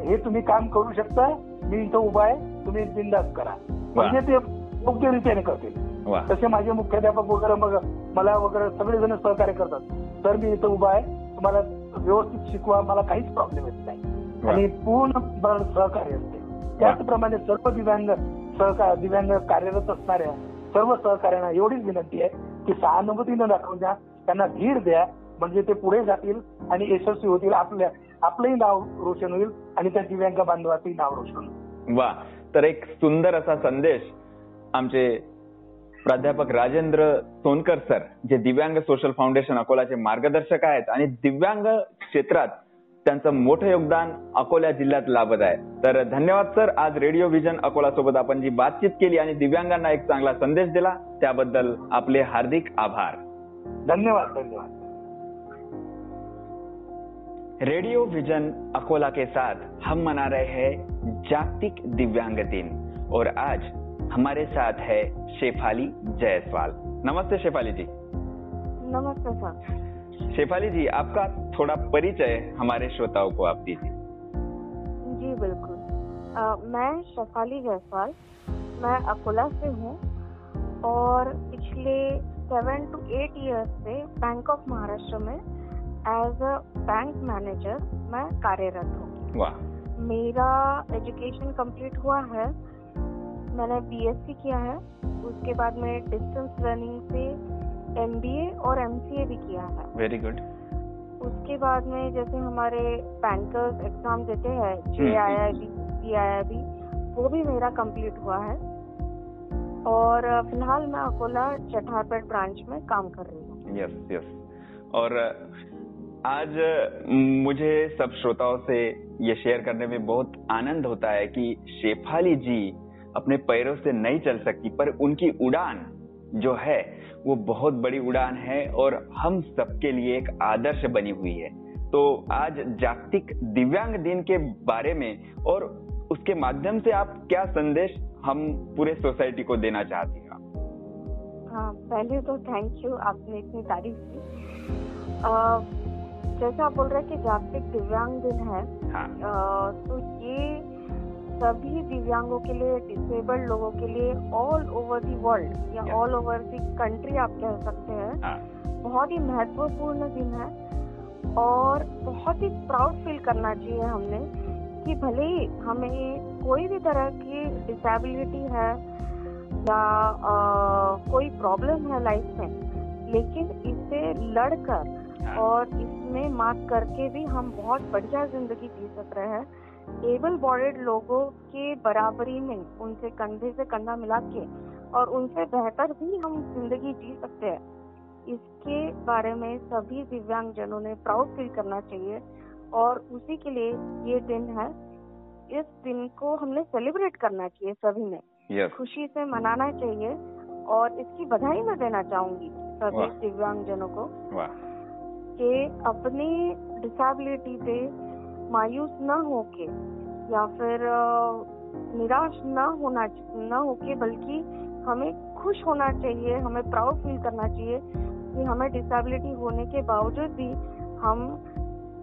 हे तुम्ही काम करू शकता मी इथं उभा आहे तुम्ही बिंदास करा. म्हणजे ते योग्य रीतीने करतील तसे माझे मुख्याध्यापक वगैरे मग मला वगैरे सगळेजण सहकार्य करतात. तर मी इथं उभा आहे तुम्हाला व्यवस्थित शिकवा मला काहीच प्रॉब्लेम येत नाही. आणि पूर्ण सहकार्य असते. त्याचप्रमाणे सर्व दिव्यांग सहकार दिव्यांग कार्यरत असणाऱ्या सर्व सहकार्यांना एवढीच विनंती आहे की सहानुभूती न दाखवता त्यांना धीर द्या म्हणजे ते पुढे जातील आणि यशस्वी होतील. आपल्या आपलंही नाव रोशन होईल आणि त्या दिव्यांग बांधवाचंही नाव रोशन होईल. वा. तर एक सुंदर असा संदेश आमचे प्राध्यापक राजेंद्र सोनकर सर जे दिव्यांग सोशल फाउंडेशन अकोलाचे मार्गदर्शक आहेत आणि दिव्यांग क्षेत्रात त्यांचं मोठं योगदान अकोला जिल्ह्यात लाभत आहे. तर धन्यवाद सर. आज रेडिओ व्हिजन अकोला सोबत आपण जी बातचीत केली आणि दिव्यांगांना एक चांगला संदेश दिला. त्याबद्दल आपले हार्दिक आभार. धन्यवाद धन्यवाद. रेडियो विजन अकोला के साथ हम मना रहे हैं जागतिक दिव्यांग दिन. और आज हमारे साथ है शेफाली जायसवाल. नमस्ते शेफाली जी. नमस्ते सर. शेफाली जी आपका थोड़ा परिचय हमारे श्रोताओं को आप दीजिए। जी बिल्कुल। अ, मैं शेफाली जायसवाल मैं अकोला से हूँ और पिछले सेवन टू एट इयर्स से बैंक ऑफ़ महाराष्ट्र में एज अ बैंक मैनेजर मैं कार्यरत हूँ। मेरा एजुकेशन कंप्लीट हुआ है। मैंने बीएससी किया है। उसके बाद में डिस्टेंस लर्निंग से एमबीए और एमसीए भी किया है। वेरी गुड उसके बाद में जैसे हमारे बैंकर्स एग्ज़ाम देते हैं जे आई आई बी सी आई आई बी वो भी मेरा कंप्लीट हुआ है। और फ़िलहाल मैं अकोला चट्टारपेट ब्रांच में काम कर रही हूँ। यस यस और आज मुझे सब श्रोताओं से ये शेयर करने में बहुत आनंद होता है कि शेफाली जी अपने पैरों से नहीं चल सकती पर उनकी उड़ान जो है वो बहुत बड़ी उड़ान है और हम सबके लिए एक आदर्श बनी हुई है। तो आज जागतिक दिव्यांग दिन के बारे में और उसके माध्यम से आप क्या संदेश हम पूरे सोसाइटी को देना चाहती हैं? हाँ पहले तो थैंक यू आपने इतनी तारीफ़ की। जैसा आप बोल रहे हैं कि जागतिक दिव्यांग दिन है हाँ। अ, तो ये सभी दिव्यांगों के लिए डिसेबल्ड लोगों के लिए ऑल ओवर दी वर्ल्ड या ऑल ओवर दी कंट्री आप कह सकते हैं। हाँ। बहुत ही महत्वपूर्ण दिन है और बहुत ही प्राउड फील करना चाहिए हमने कि भले ही हमें कोई भी तरह की डिसेबिलिटी है या अ, कोई प्रॉब्लम है लाइफ में लेकिन इसे लड़कर और इसमें मात करके भी हम बहुत बढ़िया ज़िंदगी जी सक रहे हैं। एबल बॉडीड लोगों के बराबरी में उनसे कंधे से कंधा मिला के और उनसे बेहतर भी हम ज़िंदगी जी सकते हैं। इसके बारे में सभी दिव्यांग जनों ने प्राउड फील करना चाहिए और उसी के लिए ये दिन है। इस दिन को हमने सेलिब्रेट करना चाहिए सभी ने। यस खुशी से मनाना चाहिए और इसकी बधाई मैं देना चाहूँगी सभी। दिव्यांग जनों को कि अपनी डिसेबिलिटी पे मायूस न होके या फिर निराश न होना न होके, बल्कि हमें खुश होना चाहिए, हमें प्राउड फील करना चाहिए कि हमें डिसेबिलिटी होने के बावजूद भी हम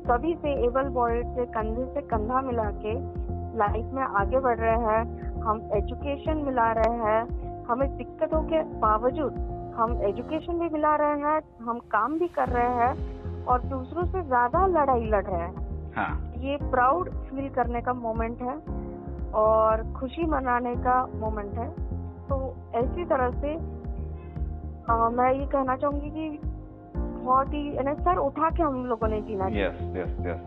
सभी से एबल बॉडीड से, कंधे से कंधा मिला के लाइफ में आगे बढ़ रहे हैं, हम एजुकेशन मिला रहे हैं, हमें दिक्कतों के बावजूद हम एजुकेशन भी मिला रहे हैं, हम काम भी कर रहे हैं और दूसरों से ज़्यादा लड़ाई लड़ रहे हैं। हाँ। ये प्राउड फील करने का मोमेंट है और खुशी मनाने का मोमेंट है। तो ऐसी तरह से अ, मैं ये कहना चाहूँगी कि बहुत ही सर उठा के हम लोगों ने जीना यस यस यस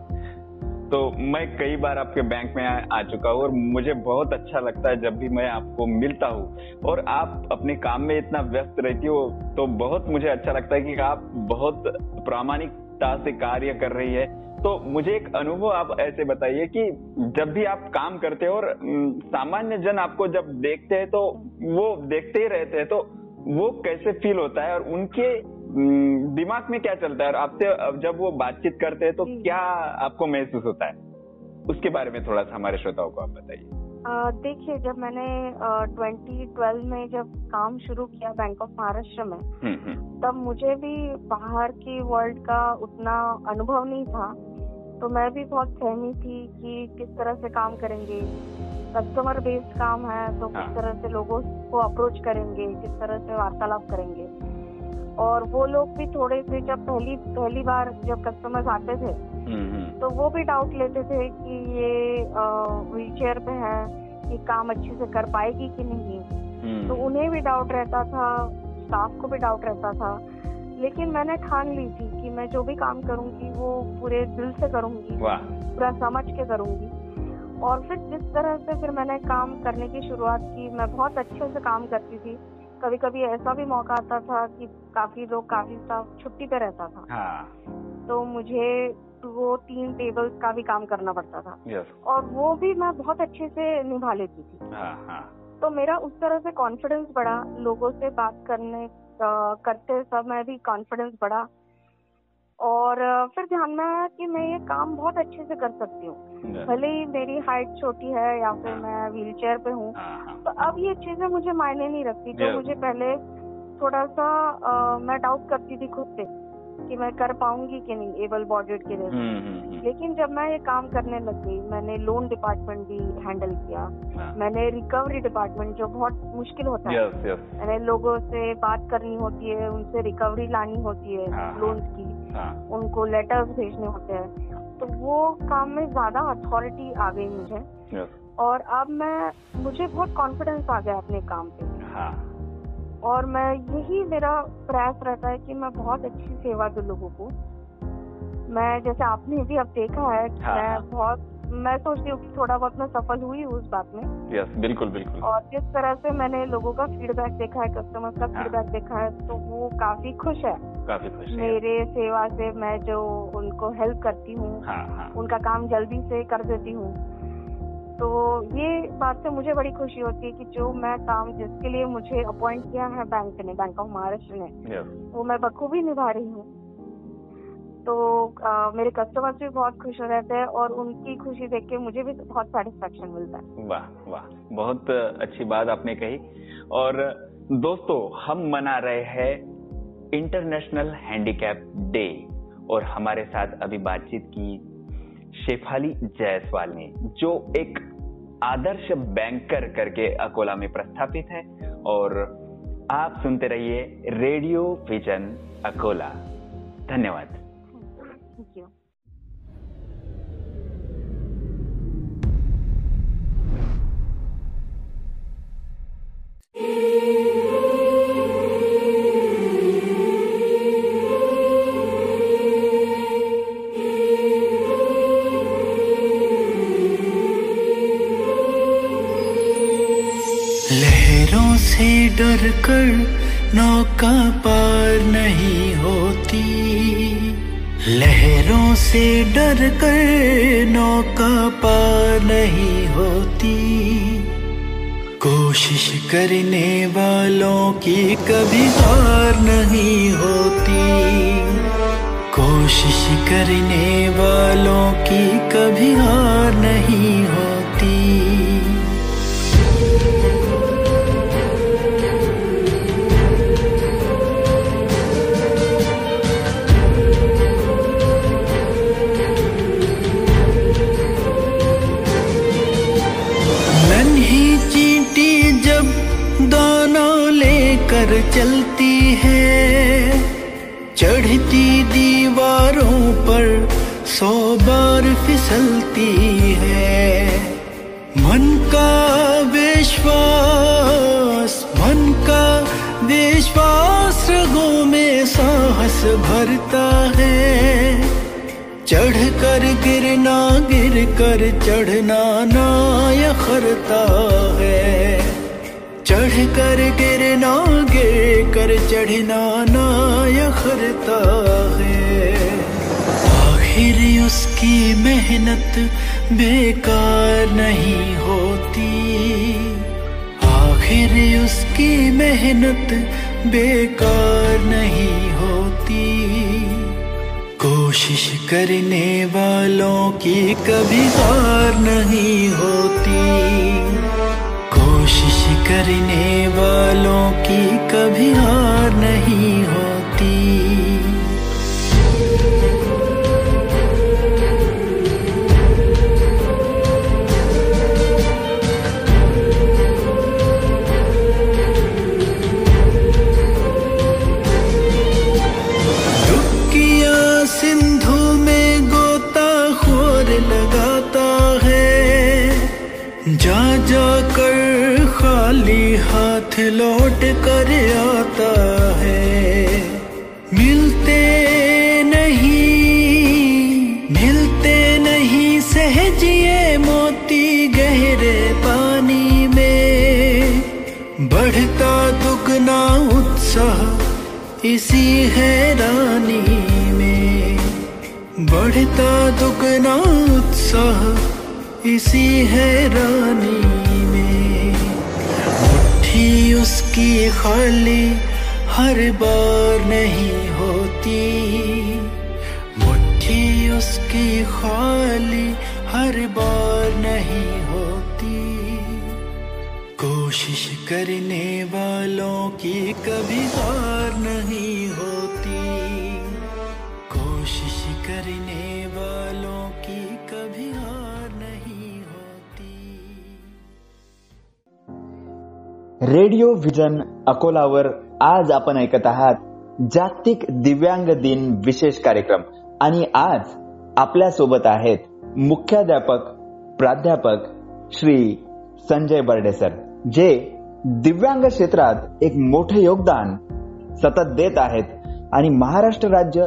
तो मैं कई बार आपके बैंक में आ, आ चुका हूँ और मुझे बहुत अच्छा लगता है जब भी मैं आपको मिलता हूँ। और आप अपने काम में इतना व्यस्त रहती हो तो बहुत मुझे अच्छा लगता है कि आप बहुत प्रामाणिकता से कार्य कर रही है। तो मुझे एक अनुभव आप ऐसे बताइए कि जब भी आप काम करते हो और सामान्य जन आपको जब देखते हैं तो वो देखते ही रहते हैं तो वो कैसे फील होता है और उनके दिमाग में क्या चलता है? और आपसे जब वो बातचीत करते हैं तो क्या आपको महसूस होता है? उसके बारे में थोड़ा सा हमारे श्रोताओं को आप बताइए। देखिए जब मैंने ट्वेंटी ट्वेल्व में जब काम शुरू किया बैंक ऑफ़ महाराष्ट्र में हम्म, हम्म, तब मुझे भी बाहर की वर्ल्ड का उतना अनुभव नहीं था। तो मैं भी बहुत सहमी थी कि किस तरह से काम करेंगे। कस्टमर बेस्ड काम है तो किस तरह से लोगों को अप्रोच करेंगे किस तरह से वार्तालाप करेंगे। और वो लोग भी थोड़े से जब पहली पहली बार जब कस्टमर्स आते थे हम्म, हम्म, तो वो भी डाउट लेते थे कि ये व्हील चेयर पे है ये काम अच्छे से कर पाएगी कि नहीं। हम्म, तो उन्हें भी डाउट रहता था स्टाफ को भी डाउट रहता था। लेकिन मैंने ठान ली थी कि मैं जो भी काम करूँगी वो पूरे दिल से करूँगी। पूरा समझ के करूँगी। और फिर जिस तरह से फिर मैंने काम करने की शुरुआत की मैं बहुत अच्छे से काम करती थी। कभी कभी ऐसा भी मौका आता था कि काफ़ी लोग काफ़ी स्टाफ छुट्टी पे रहता था। हाँ। तो मुझे वो तीन टेबल्स का भी काम करना पड़ता था। और वो भी मैं बहुत अच्छे से निभा लेती थी। हाँ हाँ। तो मेरा उस तरह से कॉन्फिडेंस बढ़ा लोगों से बात करने करते समय भी कॉन्फिडेंस बढ़ा। और फिर ध्यान में आया कि मैं ये काम बहुत अच्छे से कर सकती हूँ। भले ही मेरी हाइट छोटी है या फिर मैं व्हील चेयर पे हूँ। तो अब ये चीज़ें मुझे मायने नहीं रखती जो मुझे पहले थोड़ा सा आ, मैं डाउट करती थी खुद से। कि मैं कर पाऊँगी कि नहीं एबल बॉडीड के लिए। हम्म, हम्म, हम्म, लेकिन जब मैं ये काम करने लग गई मैंने लोन डिपार्टमेंट भी हैंडल किया। हाँ। मैंने रिकवरी डिपार्टमेंट जो बहुत मुश्किल होता है। यस यस मैंने लोगों से बात करनी होती है उनसे रिकवरी लानी होती है हाँ, लोन्स की। हाँ। उनको लेटर्स भेजने होते हैं। तो वो काम में ज़्यादा अथॉरिटी आ गई मुझे। और अब मैं मुझे बहुत कॉन्फिडेंस आ गया अपने काम पे। हाँ। और मैं यही मेरा प्रयास रहता है कि मैं बहुत अच्छी सेवा दूँ लोगों को। मैं जैसे आपने भी अब देखा है हाँ, मैं हाँ। बहुत मैं सोचती हूँ कि थोड़ा बहुत मैं सफल हुई हूँ उस बात में। यस बिल्कुल बिल्कुल। और जिस तरह से मैंने लोगों का फीडबैक देखा है कस्टमर्स का हाँ। फीडबैक देखा है तो वो काफ़ी खुश है। काफ़ी खुश है। मेरे सेवा से मैं जो उनको हेल्प करती हूँ हाँ हाँ। उनका काम जल्दी से कर देती हूँ। तो ये बात से मुझे बड़ी खुशी होती है कि जो मैं काम जिसके लिए मुझे अपॉइंट किया है बैंक ने बैंक ऑफ़ महाराष्ट्र ने यस वो मैं बखूबी निभा रही हूँ। तो अ, मेरे कस्टमर्स भी बहुत खुश रहते हैं और उनकी खुशी देख के मुझे भी बहुत सेटिस्फेक्शन मिलता है। वाह वाह बहुत अच्छी बात आपने कही। और दोस्तों हम मना रहे हैं इंटरनेशनल हैंडीकैप डे और हमारे साथ अभी बातचीत की शेफाली जायसवाल ने जो एक आदर्श बैंकर करके अकोला में प्रस्थापित है और आप सुनते रहिए रेडियो विजन अकोला। धन्यवाद। थैंक यू लहरों से डर कर नौका पार नहीं होती। लहरों से डर कर नौका पार नहीं होती। कोशिश करने वालों की कभी हार नहीं होती। कोशिश करने वालों की कभी हार नहीं होती। चलती है, चढ़ती दीवारों पर सौ बार फिसलती है। मन का विश्वास, मन का विश्वास रगों में साहस भरता है। चढ़ कर गिरना गिर कर चढ़ना ना यखरता है चढ़ कर गिरना गिर कर चढ़ना ना यखरता है आखिर उसकी मेहनत बेकार नहीं होती। आखिर उसकी मेहनत बेकार नहीं होती। कोशिश करने वालों की कभी हार नहीं होती। करने वालों की कभी हार नहीं हो। लौट कर आता है। मिलते नहीं मिलते नहीं, सहजिए मोती गहरे पानी में। बढ़ता दुगना उत्साह इसी हैरानी में। बढ़ता दुगना उत्साह इसी हैरानी उसकी खाली हर बार नहीं होती। मुट्ठी उसकी खाली हर बार नहीं होती। कोशिश करने वालों की कभी हार नहीं होती रेडिओ व्हिजन अकोलावर आज आपण ऐकत आहात जागतिक दिव्यांग दिन विशेष कार्यक्रम. आणि आज आपल्यासोबत आहेत मुख्याध्यापक प्राध्यापक श्री संजय बर्डे सर जे दिव्यांग क्षेत्रात एक मोठे योगदान सतत देत आहेत. आणि महाराष्ट्र राज्य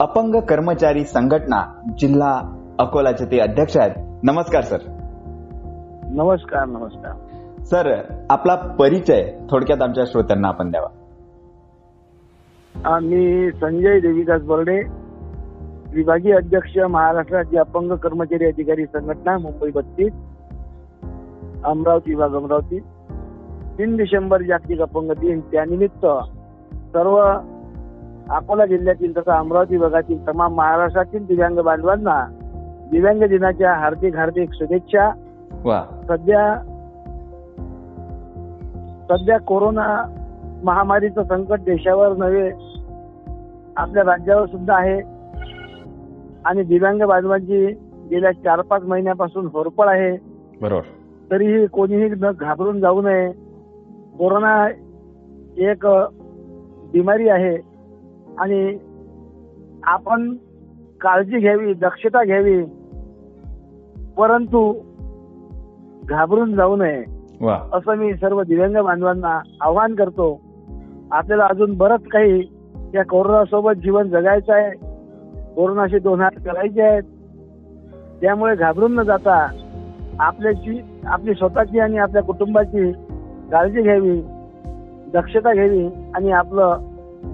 अपंग कर्मचारी संघटना जिल्हा अकोलाचे ते अध्यक्ष आहेत. नमस्कार सर. नमस्कार नमस्कार. सर आपला परिचय थोडक्यात आमच्या श्रोत्यांना आपण द्यावा. मी संजय देवीदास बर्डे विभागीय अध्यक्ष महाराष्ट्र राज्य अपंग कर्मचारी अधिकारी संघटना मुंबई बत्तीस अमरावती विभाग अमरावती. तीन डिसेंबर जागतिक अपंग दिन. त्यानिमित्त सर्व अकोला जिल्ह्यातील तथा अमरावती विभागातील तमाम महाराष्ट्रातील दिव्यांग बांधवांना दिव्यांग दिनाच्या हार्दिक हार्दिक शुभेच्छा. सध्या सध्या कोरोना महामारीचं संकट देशावर नव्हे आपल्या राज्यावर सुद्धा आहे. आणि दिव्यांग बांधवांची गेल्या चार पाच महिन्यापासून होरपळ आहे. बरोबर. तरीही कोणीही न घाबरून जाऊ नये. कोरोना एक बिमारी आहे. आणि आपण काळजी घ्यावी दक्षता घ्यावी. परंतु घाबरून जाऊ नये. असं मी सर्व दिव्यांग बांधवांना आवाहन करतो. आपल्याला अजून बरंच काही या कोरोना सोबत जीवन जगायचं आहे. कोरोनाशी दोन हात करायचे आहेत. त्यामुळे घाबरून न जाता आपल्याची आपली स्वतःची आणि आपल्या कुटुंबाची काळजी घ्यावी दक्षता घ्यावी आणि आपलं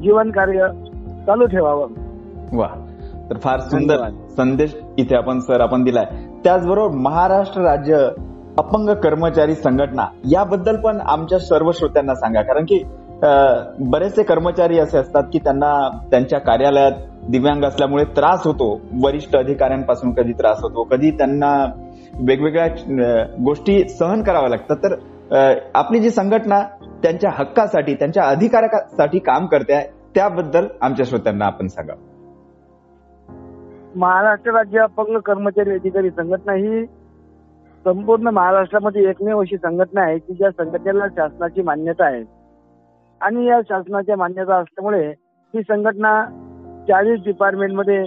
जीवन कार्य चालू ठेवावं. वा. तर फार सुंदर संदेश इथे आपण सर आपण दिलाय. त्याचबरोबर महाराष्ट्र राज्य अपंग कर्मचारी संघटना याबद्दल पण आमच्या सर्व श्रोत्यांना सांगा. कारण की बरेचसे कर्मचारी असे असतात की त्यांना त्यांच्या कार्यालयात दिव्यांग असल्यामुळे त्रास होतो. वरिष्ठ अधिकाऱ्यांपासून कधी त्रास होतो कधी त्यांना वेगवेगळ्या गोष्टी सहन कराव्या लागतात. तर आपली जी संघटना त्यांच्या हक्कासाठी त्यांच्या अधिकारासाठी काम करते आहे त्याबद्दल आमच्या श्रोत्यांना आपण सांगा. महाराष्ट्र राज्य अपंग कर्मचारी अधिकारी संघटना ही संपूर्ण महाराष्ट्रामध्ये एकमेव अशी संघटना आहे की ज्या संघटनेला शासनाची मान्यता आहे. आणि या शासनाच्या मान्यता असल्यामुळे ही संघटना चाळीस डिपार्टमेंटमध्ये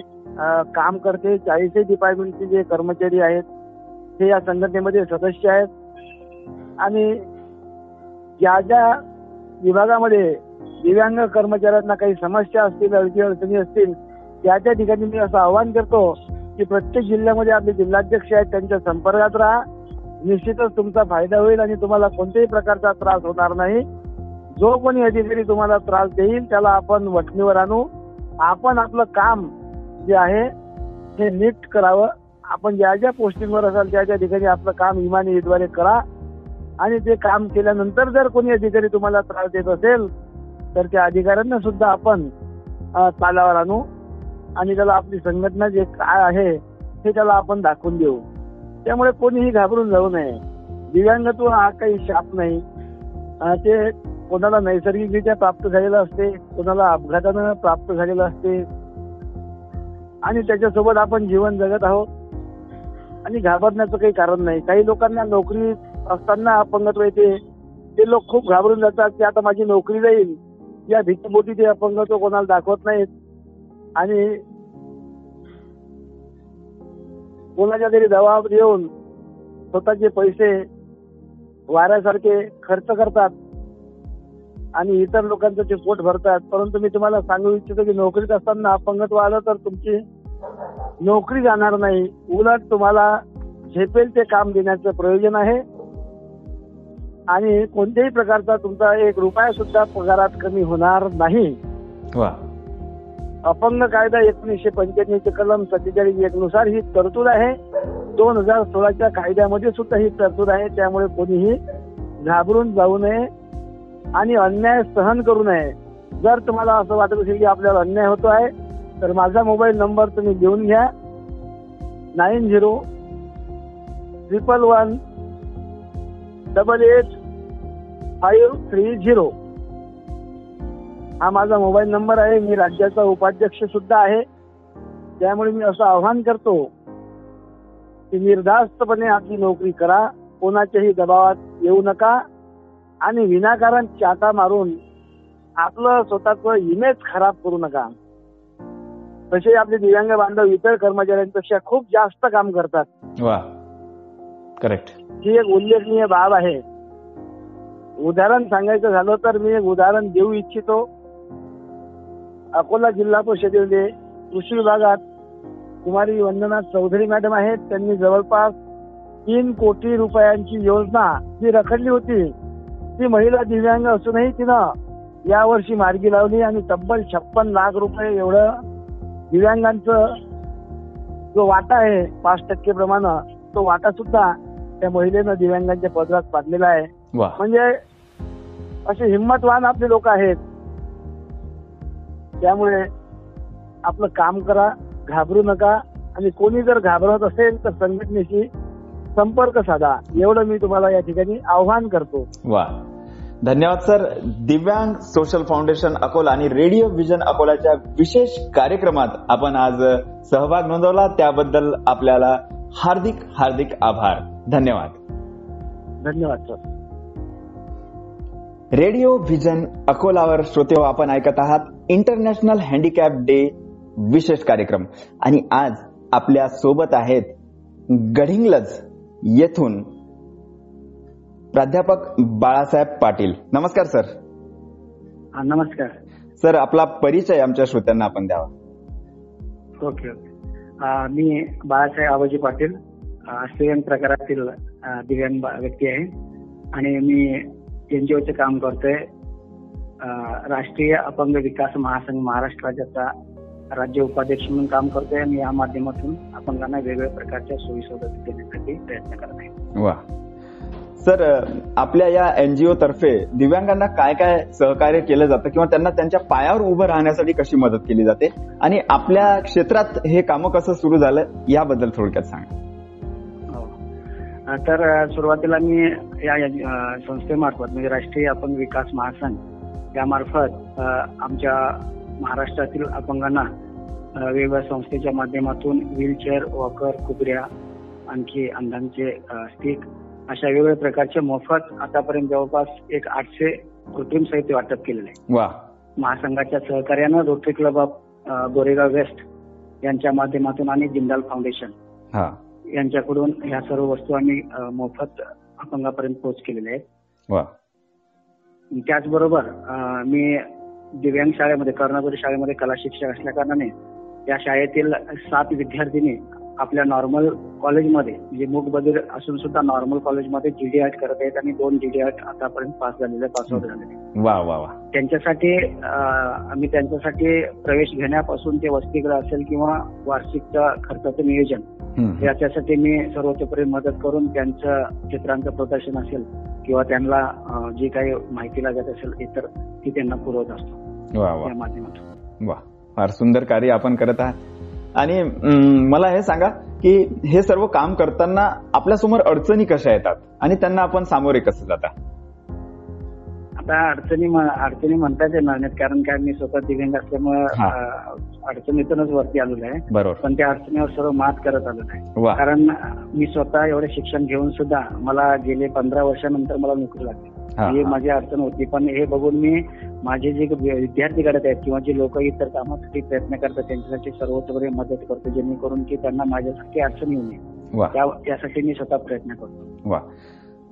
काम करते. चाळीसही डिपार्टमेंटचे जे कर्मचारी आहेत हे या संघटनेमध्ये सदस्य आहेत. आणि ज्या ज्या विभागामध्ये दिव्यांग कर्मचाऱ्यांना काही समस्या असतील अडचणी अडचणी असतील त्या त्या ठिकाणी मी असं आवाहन करतो की प्रत्येक जिल्ह्यामध्ये आपले जिल्हाध्यक्ष आहेत त्यांच्या संपर्कात राहा. निश्चितच तुमचा फायदा होईल आणि तुम्हाला कोणत्याही प्रकारचा त्रास होणार नाही. जो कोणी अधिकारी तुम्हाला त्रास देईल त्याला आपण वठणीवर आणू. आपण आपलं काम जे आहे हे नीट करावं. आपण ज्या ज्या पोस्टिंगवर असाल त्या त्या ठिकाणी आपलं काम इमानीद्वारे करा. आणि ते काम केल्यानंतर जर कोणी अधिकारी तुम्हाला त्रास देत असेल तर त्या अधिकाऱ्यांना सुद्धा आपण तालावर आणू. आणि त्याला आपली संघटना जे काय आहे हे त्याला आपण दाखवून देऊ. त्यामुळे कोणीही घाबरून जाऊ नये. दिव्यांगत्व हा काही शाप नाही. ते कोणाला नैसर्गिकरित्या प्राप्त झालेलं असते कोणाला अपघातानं प्राप्त झालेलं असते. आणि त्याच्यासोबत आपण जीवन जगत आहोत. आणि घाबरण्याचं काही कारण नाही. काही लोकांना नोकरी असताना अपंगत्व येते. ते लोक खूप घाबरून जातात की आता माझी नोकरी जाईल. या भीतीपोटी ते अपंगत्व कोणाला दाखवत नाहीत. आणि कोणाच्या तरी दबाव देऊन स्वतःचे पैसे वाऱ्यासारखे खर्च करतात आणि इतर लोकांचं ते पोट भरतात. परंतु मी तुम्हाला सांगू इच्छितो की नोकरीत असताना अपंगत्व आलं तर तुमची नोकरी जाणार नाही. उलट तुम्हाला झेपेल ते काम देण्याचं प्रयोजन आहे. आणि कोणत्याही प्रकारचा तुमचा एक रुपया सुद्धा पगारात कमी होणार नाही. वा. अपंग कायदा एकोणीसशे पंच्याण्णवचे कलम सत्तेचाळीस एक नुसार ही तरतूद आहे. दोन हजार सोळाच्या कायद्यामध्ये सुद्धा ही तरतूद आहे. त्यामुळे कोणीही घाबरून जाऊ नये आणि अन्याय सहन करू नये. जर तुम्हाला असं वाटत असेल की आपल्याला अन्याय होतो आहे तर माझा मोबाईल नंबर तुम्ही घेऊन घ्या. Nine zero triple one double eight five three zero. हा माझा मोबाईल नंबर आहे. मी राज्याचा उपाध्यक्ष सुद्धा आहे. त्यामुळे मी असं आव्हान करतो की निर्धास्तपणे आपली नोकरी करा. कोणाच्याही दबावात येऊ नका. आणि विनाकारण चाटा मारून आपलं स्वतःचं इमेज खराब करू नका. तसे आपले दिव्यांग बांधव इतर कर्मचाऱ्यांपेक्षा खूप जास्त काम करतात. वा. करेक्ट ही एक उल्लेखनीय बाब आहे. उदाहरण सांगायचं झालं तर मी एक उदाहरण देऊ इच्छितो. अकोला जिल्हा परिषदेमध्ये कृषी विभागात कुमारी वंदना चौधरी मॅडम आहेत. त्यांनी जवळपास तीन कोटी रुपयांची योजना जी रखडली होती ती महिला दिव्यांग असूनही तिनं यावर्षी मार्गी लावली आणि तब्बल छप्पन लाख रुपये एवढं दिव्यांगांचं जो वाटा आहे पाच टक्के प्रमाणे तो वाटा सुद्धा त्या महिलेनं दिव्यांगांच्या पदरात पाडलेला आहे. म्हणजे असे हिंमतवान आपले लोक आहेत. त्यामुळे आपलं काम करा घाबरू नका आणि कोणी जर घाबरत असेल तर संघटनेशी संपर्क साधा. एवढं मी तुम्हाला या ठिकाणी आव्हान करतो. वा. धन्यवाद सर. दिव्यांग सोशल फाउंडेशन अकोला आणि रेडिओ विजन अकोलाच्या विशेष कार्यक्रमात आपण आज सहभाग नोंदवला. त्याबद्दल आपल्याला हार्दिक हार्दिक आभार. धन्यवाद. धन्यवाद सर. रेडिओ व्हिजन अकोलावर श्रोते आपण ऐकत आहात. इंटरनॅशनल हँडिकॅप डे विशेष कार्यक्रम. आणि आज आपल्यासोबत आहेत गडिंग्लज येथून प्राध्यापक बाळासाहेब पाटील. नमस्कार सर. हा, नमस्कार. सर आपला परिचय आमच्या श्रोत्यांना आपण द्यावा. Okay okay. मी बाळासाहेब आबाजी पाटील अ, स्त्रियांग प्रकारातील दिव्यांग व्यक्ती आहे. आणि मी एनजीओचे काम करतोय. राष्ट्रीय अपंग विकास महासंघ महाराष्ट्र राज्याचा राज्य उपाध्यक्ष म्हणून काम करतोय आणि या माध्यमातून अपंगांना वेगवेगळ्या प्रकारच्या सोयी सवलती देण्यासाठी प्रयत्न करत आहे. वा. सर आपल्या या एनजीओ तर्फे दिव्यांगांना काय काय सहकार्य केलं जातं किंवा त्यांना त्यांच्या पायावर उभं राहण्यासाठी कशी मदत केली जाते? आणि आपल्या क्षेत्रात हे कामं कसं सुरू झालं याबद्दल थोडक्यात सांगा. अ, तर सुरुवातीला मी या संस्थेमार्फत म्हणजे राष्ट्रीय अपंग विकास महासंघ यामार्फत अ, आमच्या महाराष्ट्रातील अपंगांना वेगवेगळ्या संस्थेच्या माध्यमातून व्हीलचेअर वॉकर कुबऱ्या आणखी अंधांचे स्टिक अशा वेगवेगळ्या प्रकारचे मोफत आतापर्यंत जवळपास एक आठशे कृत्रिम साहित्य वाटप केलेलं आहे. वा. महासंघाच्या सहकार्यानं Rotary Club of Goregaon west यांच्या माध्यमातून आणि जिंदाल फाउंडेशन यांच्याकडून ह्या सर्व वस्तू आम्ही मोफत अपंगापर्यंत पोहोच केलेल्या आहेत. त्याचबरोबर मी दिव्यांग शाळेमध्ये कर्णपुरी शाळेमध्ये कला शिक्षक असल्या कारणाने या शाळेतील सात विद्यार्थिनी आपल्या नॉर्मल कॉलेजमध्ये म्हणजे मूक बधीर असून सुद्धा नॉर्मल कॉलेजमध्ये जीडी आर्ट करत आहेत आणि दोन जीडी आर्ट आतापर्यंत पास झालेले पास आउट झालेले वा वा वा त्यांच्यासाठी आम्ही त्यांच्यासाठी प्रवेश घेण्यापासून ते वसतिगृह असेल किंवा वार्षिकच्या खर्चाचं नियोजन. याच्यासाठी मी सर्वतोपरी मदत करून त्यांचं चित्रांचं प्रदर्शन असेल किंवा त्यांना जी काही माहिती लागत असेल इतर ती त्यांना पुरवत असतो. वा वा. या माध्यमातून. वा. फार सुंदर कार्य आपण करत आहात. आणि मला हे सांगा की हे सर्व काम करताना आपल्यासमोर अडचणी कशा येतात आणि त्यांना आपण सामोरे कसं जाता? आता अडचणी अडचणी म्हणताच येणार नाहीत कारण काय मी स्वतः दिव्यांग असल्यामुळे अडचणीतूनच वरती आलेलो आहे. बरोबर. पण त्या अडचणीवर सर्व मात करत आलेलो आहे. कारण मी स्वतः एवढे शिक्षण घेऊन सुद्धा मला गेले पंधरा वर्षानंतर मला नोकरी लागली. हा. माझी अडचण होती. पण हे बघून मी माझे जे विद्यार्थी घडत आहेत किंवा जे लोक इतर कामासाठी प्रयत्न करतात त्यांच्यासाठी सर्वतोपरी मदत करतो जेणेकरून की त्यांना माझ्यासारखी अडचण येऊ नये. त्यासाठी मी स्वतः प्रयत्न करतो. वा.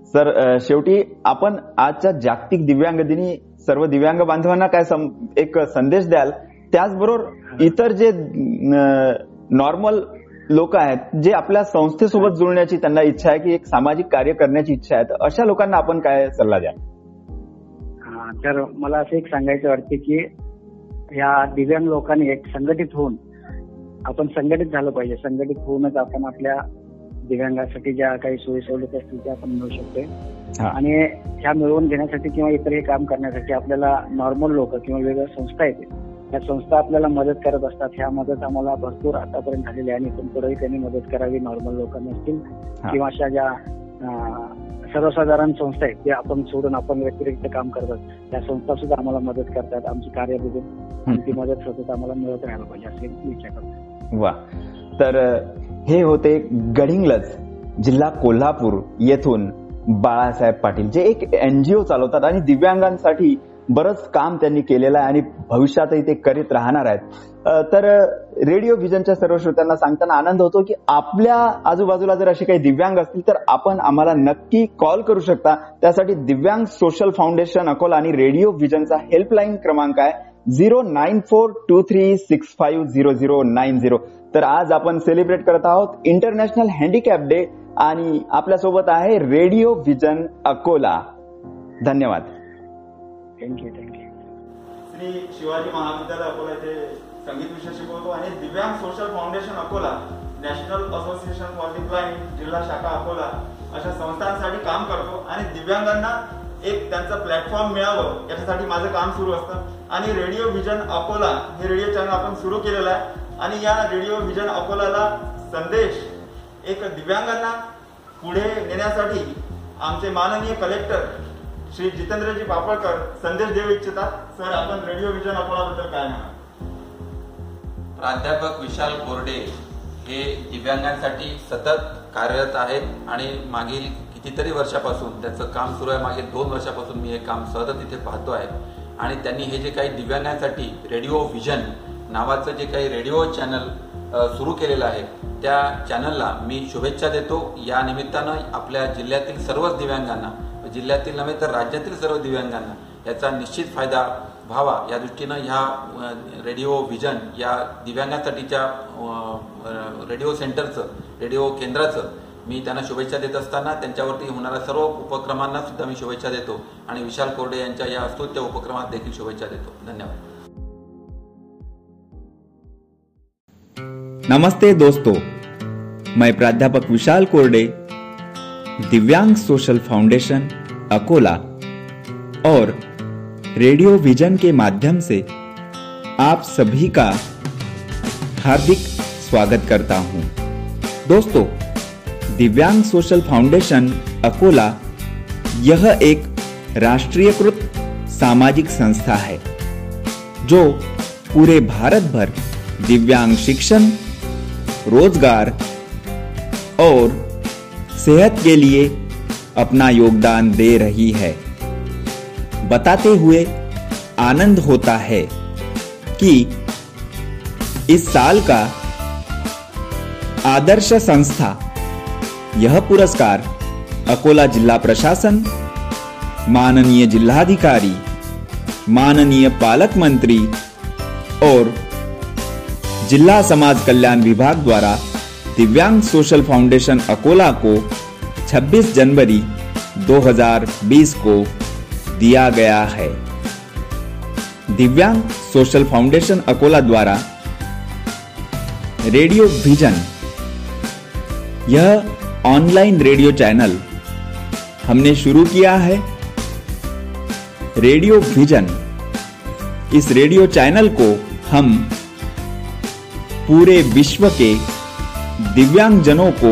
सर शेवटी आपण आजच्या जागतिक दिव्यांग दिनी सर्व दिव्यांग बांधवांना काय एक संदेश द्याल? त्याचबरोबर इतर जे नॉर्मल लोक आहेत जे आपल्या संस्थेसोबत जुळण्याची त्यांना इच्छा आहे की एक सामाजिक कार्य करण्याची इच्छा आहे तर अशा लोकांना आपण काय सल्ला द्याल? हा, तर मला असं एक सांगायचं वाटते की या दिव्यांग लोकांनी एक संघटित होऊन आपण संघटित झालं पाहिजे. संघटित होऊनच आपण आपल्या दिव्यांगासाठी ज्या काही सोयी सवलती असतील त्या आपण मिळू शकतोय. हा. आणि ह्या मिळवून घेण्यासाठी किंवा इतरही काम करण्यासाठी आपल्याला नॉर्मल लोक किंवा वेगळ्या संस्था येते त्या संस्था आपल्याला मदत करत असतात. ह्या मदत आम्हाला भरपूर आतापर्यंत झालेली आहे आणि इथून पुढेही त्यांनी मदत करावी नॉर्मल लोकांनी असतील. किंवा अशा ज्या सर्वसाधारण संस्था आहेत ज्या आपण सोडून आपण व्यतिरिक्त काम करतात त्या संस्था सुद्धा आम्हाला मदत करतात. आमची कार्य बघून ती मदत सतत आम्हाला मिळत राहायला पाहिजे असे मी इच्छा करतो. वा. तर हे होते गडिंग्लज जिल्हा कोल्हापूर येथून बाळासाहेब पाटील जे एक एनजीओ चालवतात आणि दिव्यांगांसाठी बरंच काम त्यांनी केलेलं आहे आणि भविष्यातही ते करीत राहणार आहेत. तर रेडिओ व्हिजनच्या सर्व श्रोत्यांना सांगताना आनंद होतो की आपल्या आजूबाजूला जर असे काही दिव्यांग असतील तर आपण आम्हाला नक्की कॉल करू शकता. त्यासाठी दिव्यांग सोशल फाउंडेशन अकोला आणि रेडिओ व्हिजनचा हेल्पलाईन क्रमांक आहे zero nine four two three six five zero zero nine zero. तर आज आपण सेलिब्रेट करत आहोत इंटरनॅशनल हँडिकॅप डे आणि आपल्यासोबत आहे रेडिओ व्हिजन अकोला. धन्यवाद. थँक्यू थँक्यू श्री शिवाजी महाविद्यालय अकोला येथे संगीत विषय शिकवतो आणि Divyang social foundation Akola national association for the blind जिल्हा शाखा अकोला अशा संस्थांसाठी काम करतो आणि दिव्यांगांना एक त्यांचं प्लॅटफॉर्म मिळावं याच्यासाठी माझं काम सुरू असतं. आणि रेडिओ व्हिजन अकोला हे रेडिओ चॅनल आपण सुरू केलेलं आहे. आणि या रेडिओ व्हिजन अकोलाला संदेश एक दिव्यांगांना पुढे नेण्यासाठी आमचे माननीय कलेक्टर श्री जितेंद्रजी बापळकर संदेश देऊ इच्छितात. सर आपण रेडिओ विजन अकोलाबद्दल काय म्हणा प्राध्यापक विशाल कोरडे हे दिव्यांगांसाठी सतत कार्यरत आहेत आणि मागील कितीतरी वर्षापासून त्याचं काम सुरू आहे. मागील दोन वर्षापासून मी हे काम सतत इथे पाहतो आहे. आणि त्यांनी हे जे काही दिव्यांगांसाठी रेडिओ व्हिजन नावाचं जे काही रेडिओ चॅनल सुरू केलेलं आहे त्या चॅनलला मी शुभेच्छा देतो. या निमित्तानं आपल्या जिल्ह्यातील सर्वच दिव्यांगांना जिल्ह्यातील नव्हे तर राज्यातील सर्व दिव्यांगांना याचा निश्चित फायदा व्हावा. या दृष्टीनं ह्या रेडिओ व्हिजन या दिव्यांगांसाठीच्या रेडिओ सेंटरचं रेडिओ केंद्राचं मी त्यांना शुभेच्छा देत असताना त्यांच्यावरती होणाऱ्या सर्व उपक्रमांना सुद्धा मी शुभेच्छा देतो आणि विशाल कोरडे यांच्या या स्तुत्य उपक्रमात देखील शुभेच्छा देतो. धन्यवाद. नमस्ते दोस्तों. मैं प्राध्यापक विशाल कोरडे दिव्यांग सोशल फाउंडेशन अकोला और रेडियो विजन के माध्यम से आप सभी का हार्दिक स्वागत करता हूँ। दोस्तों, दिव्यांग सोशल फाउंडेशन अकोला यह एक राष्ट्रीयकृत सामाजिक संस्था है, जो पूरे भारत भर दिव्यांग शिक्षण, रोज़गार और सेहत के लिए अपना योगदान दे रही है। बताते हुए आनंद होता है कि इस साल का आदर्श संस्था, यह पुरस्कार अकोला जिला प्रशासन, माननीय जिलाधिकारी, माननीय पालक मंत्री और जिला समाज कल्याण विभाग द्वारा दिव्यांग सोशल फाउंडेशन अकोला को 26 जनवरी 2020 को दिया गया है। दिव्यांग सोशल फाउंडेशन अकोला द्वारा रेडियो विजन, यह ऑनलाइन रेडियो चैनल हमने शुरू किया है। रेडियो विजन, इस रेडियो चैनल को हम पूरे विश्व के दिव्यांगजनों को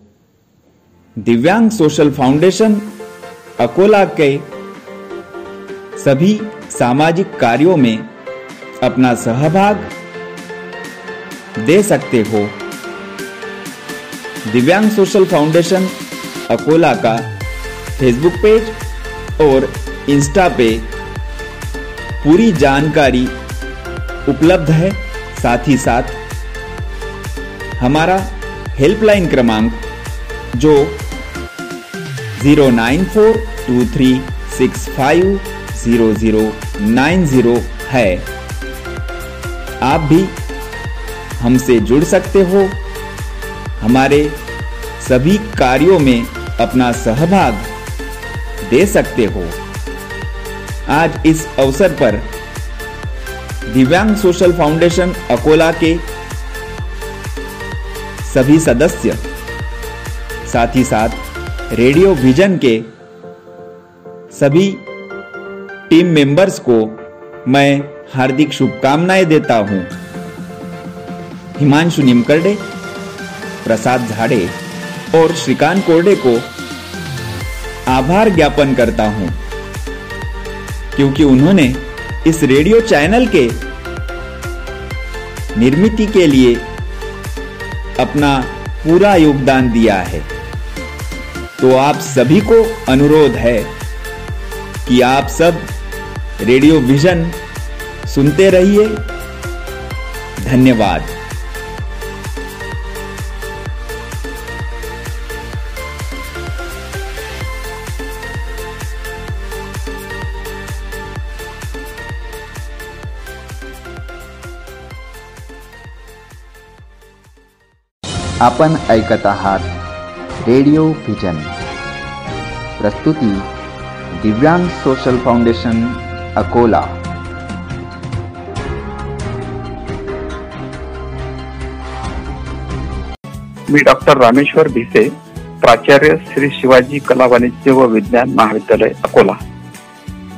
दिव्यांग सोशल फाउंडेशन अकोला के सभी सामाजिक कार्यों में अपना सहभाग दे सकते हो। दिव्यांग सोशल फाउंडेशन अकोला का फेसबुक पेज और इंस्टा पे पूरी जानकारी उपलब्ध है। साथ ही साथ हमारा हेल्पलाइन क्रमांक जो zero nine four two three six five zero zero nine zero है। आप भी हमसे जुड़ सकते हो। हमारे सभी कार्यों में अपना सहभाग दे सकते हो। आज इस अवसर पर दिव्यांग सोशल फाउंडेशन अकोला के सभी सदस्य, साथ ही साथ रेडियो विजन के सभी टीम मेंबर्स को मैं हार्दिक शुभकामनाएँ देता हूँ। हिमांशु निमकरडे, प्रसाद झाड़े और श्रीकांत कोरडे को आभार ज्ञापन करता हूँ, क्योंकि उन्होंने इस रेडियो चैनल के निर्मित के लिए अपना पूरा योगदान दिया है। तो आप सभी को अनुरोध है कि आप सब रेडियो विजन सुनते रहिए। धन्यवाद। आपण ऐकत आहात। रेडिओ व्हिजन प्रस्तुती दिव्यांग सोशल फाउंडेशन अकोला. मी डॉक्टर रामेश्वर भिसे प्राचार्य श्री शिवाजी कला वाणिज्य व विज्ञान महाविद्यालय अकोला.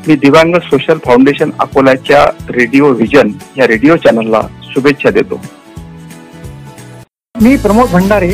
मी दिव्यांग सोशल फाउंडेशन अकोल्याच्या रेडिओ व्हिजन या रेडिओ चॅनलला शुभेच्छा देतो. मी प्रमोद भंडारे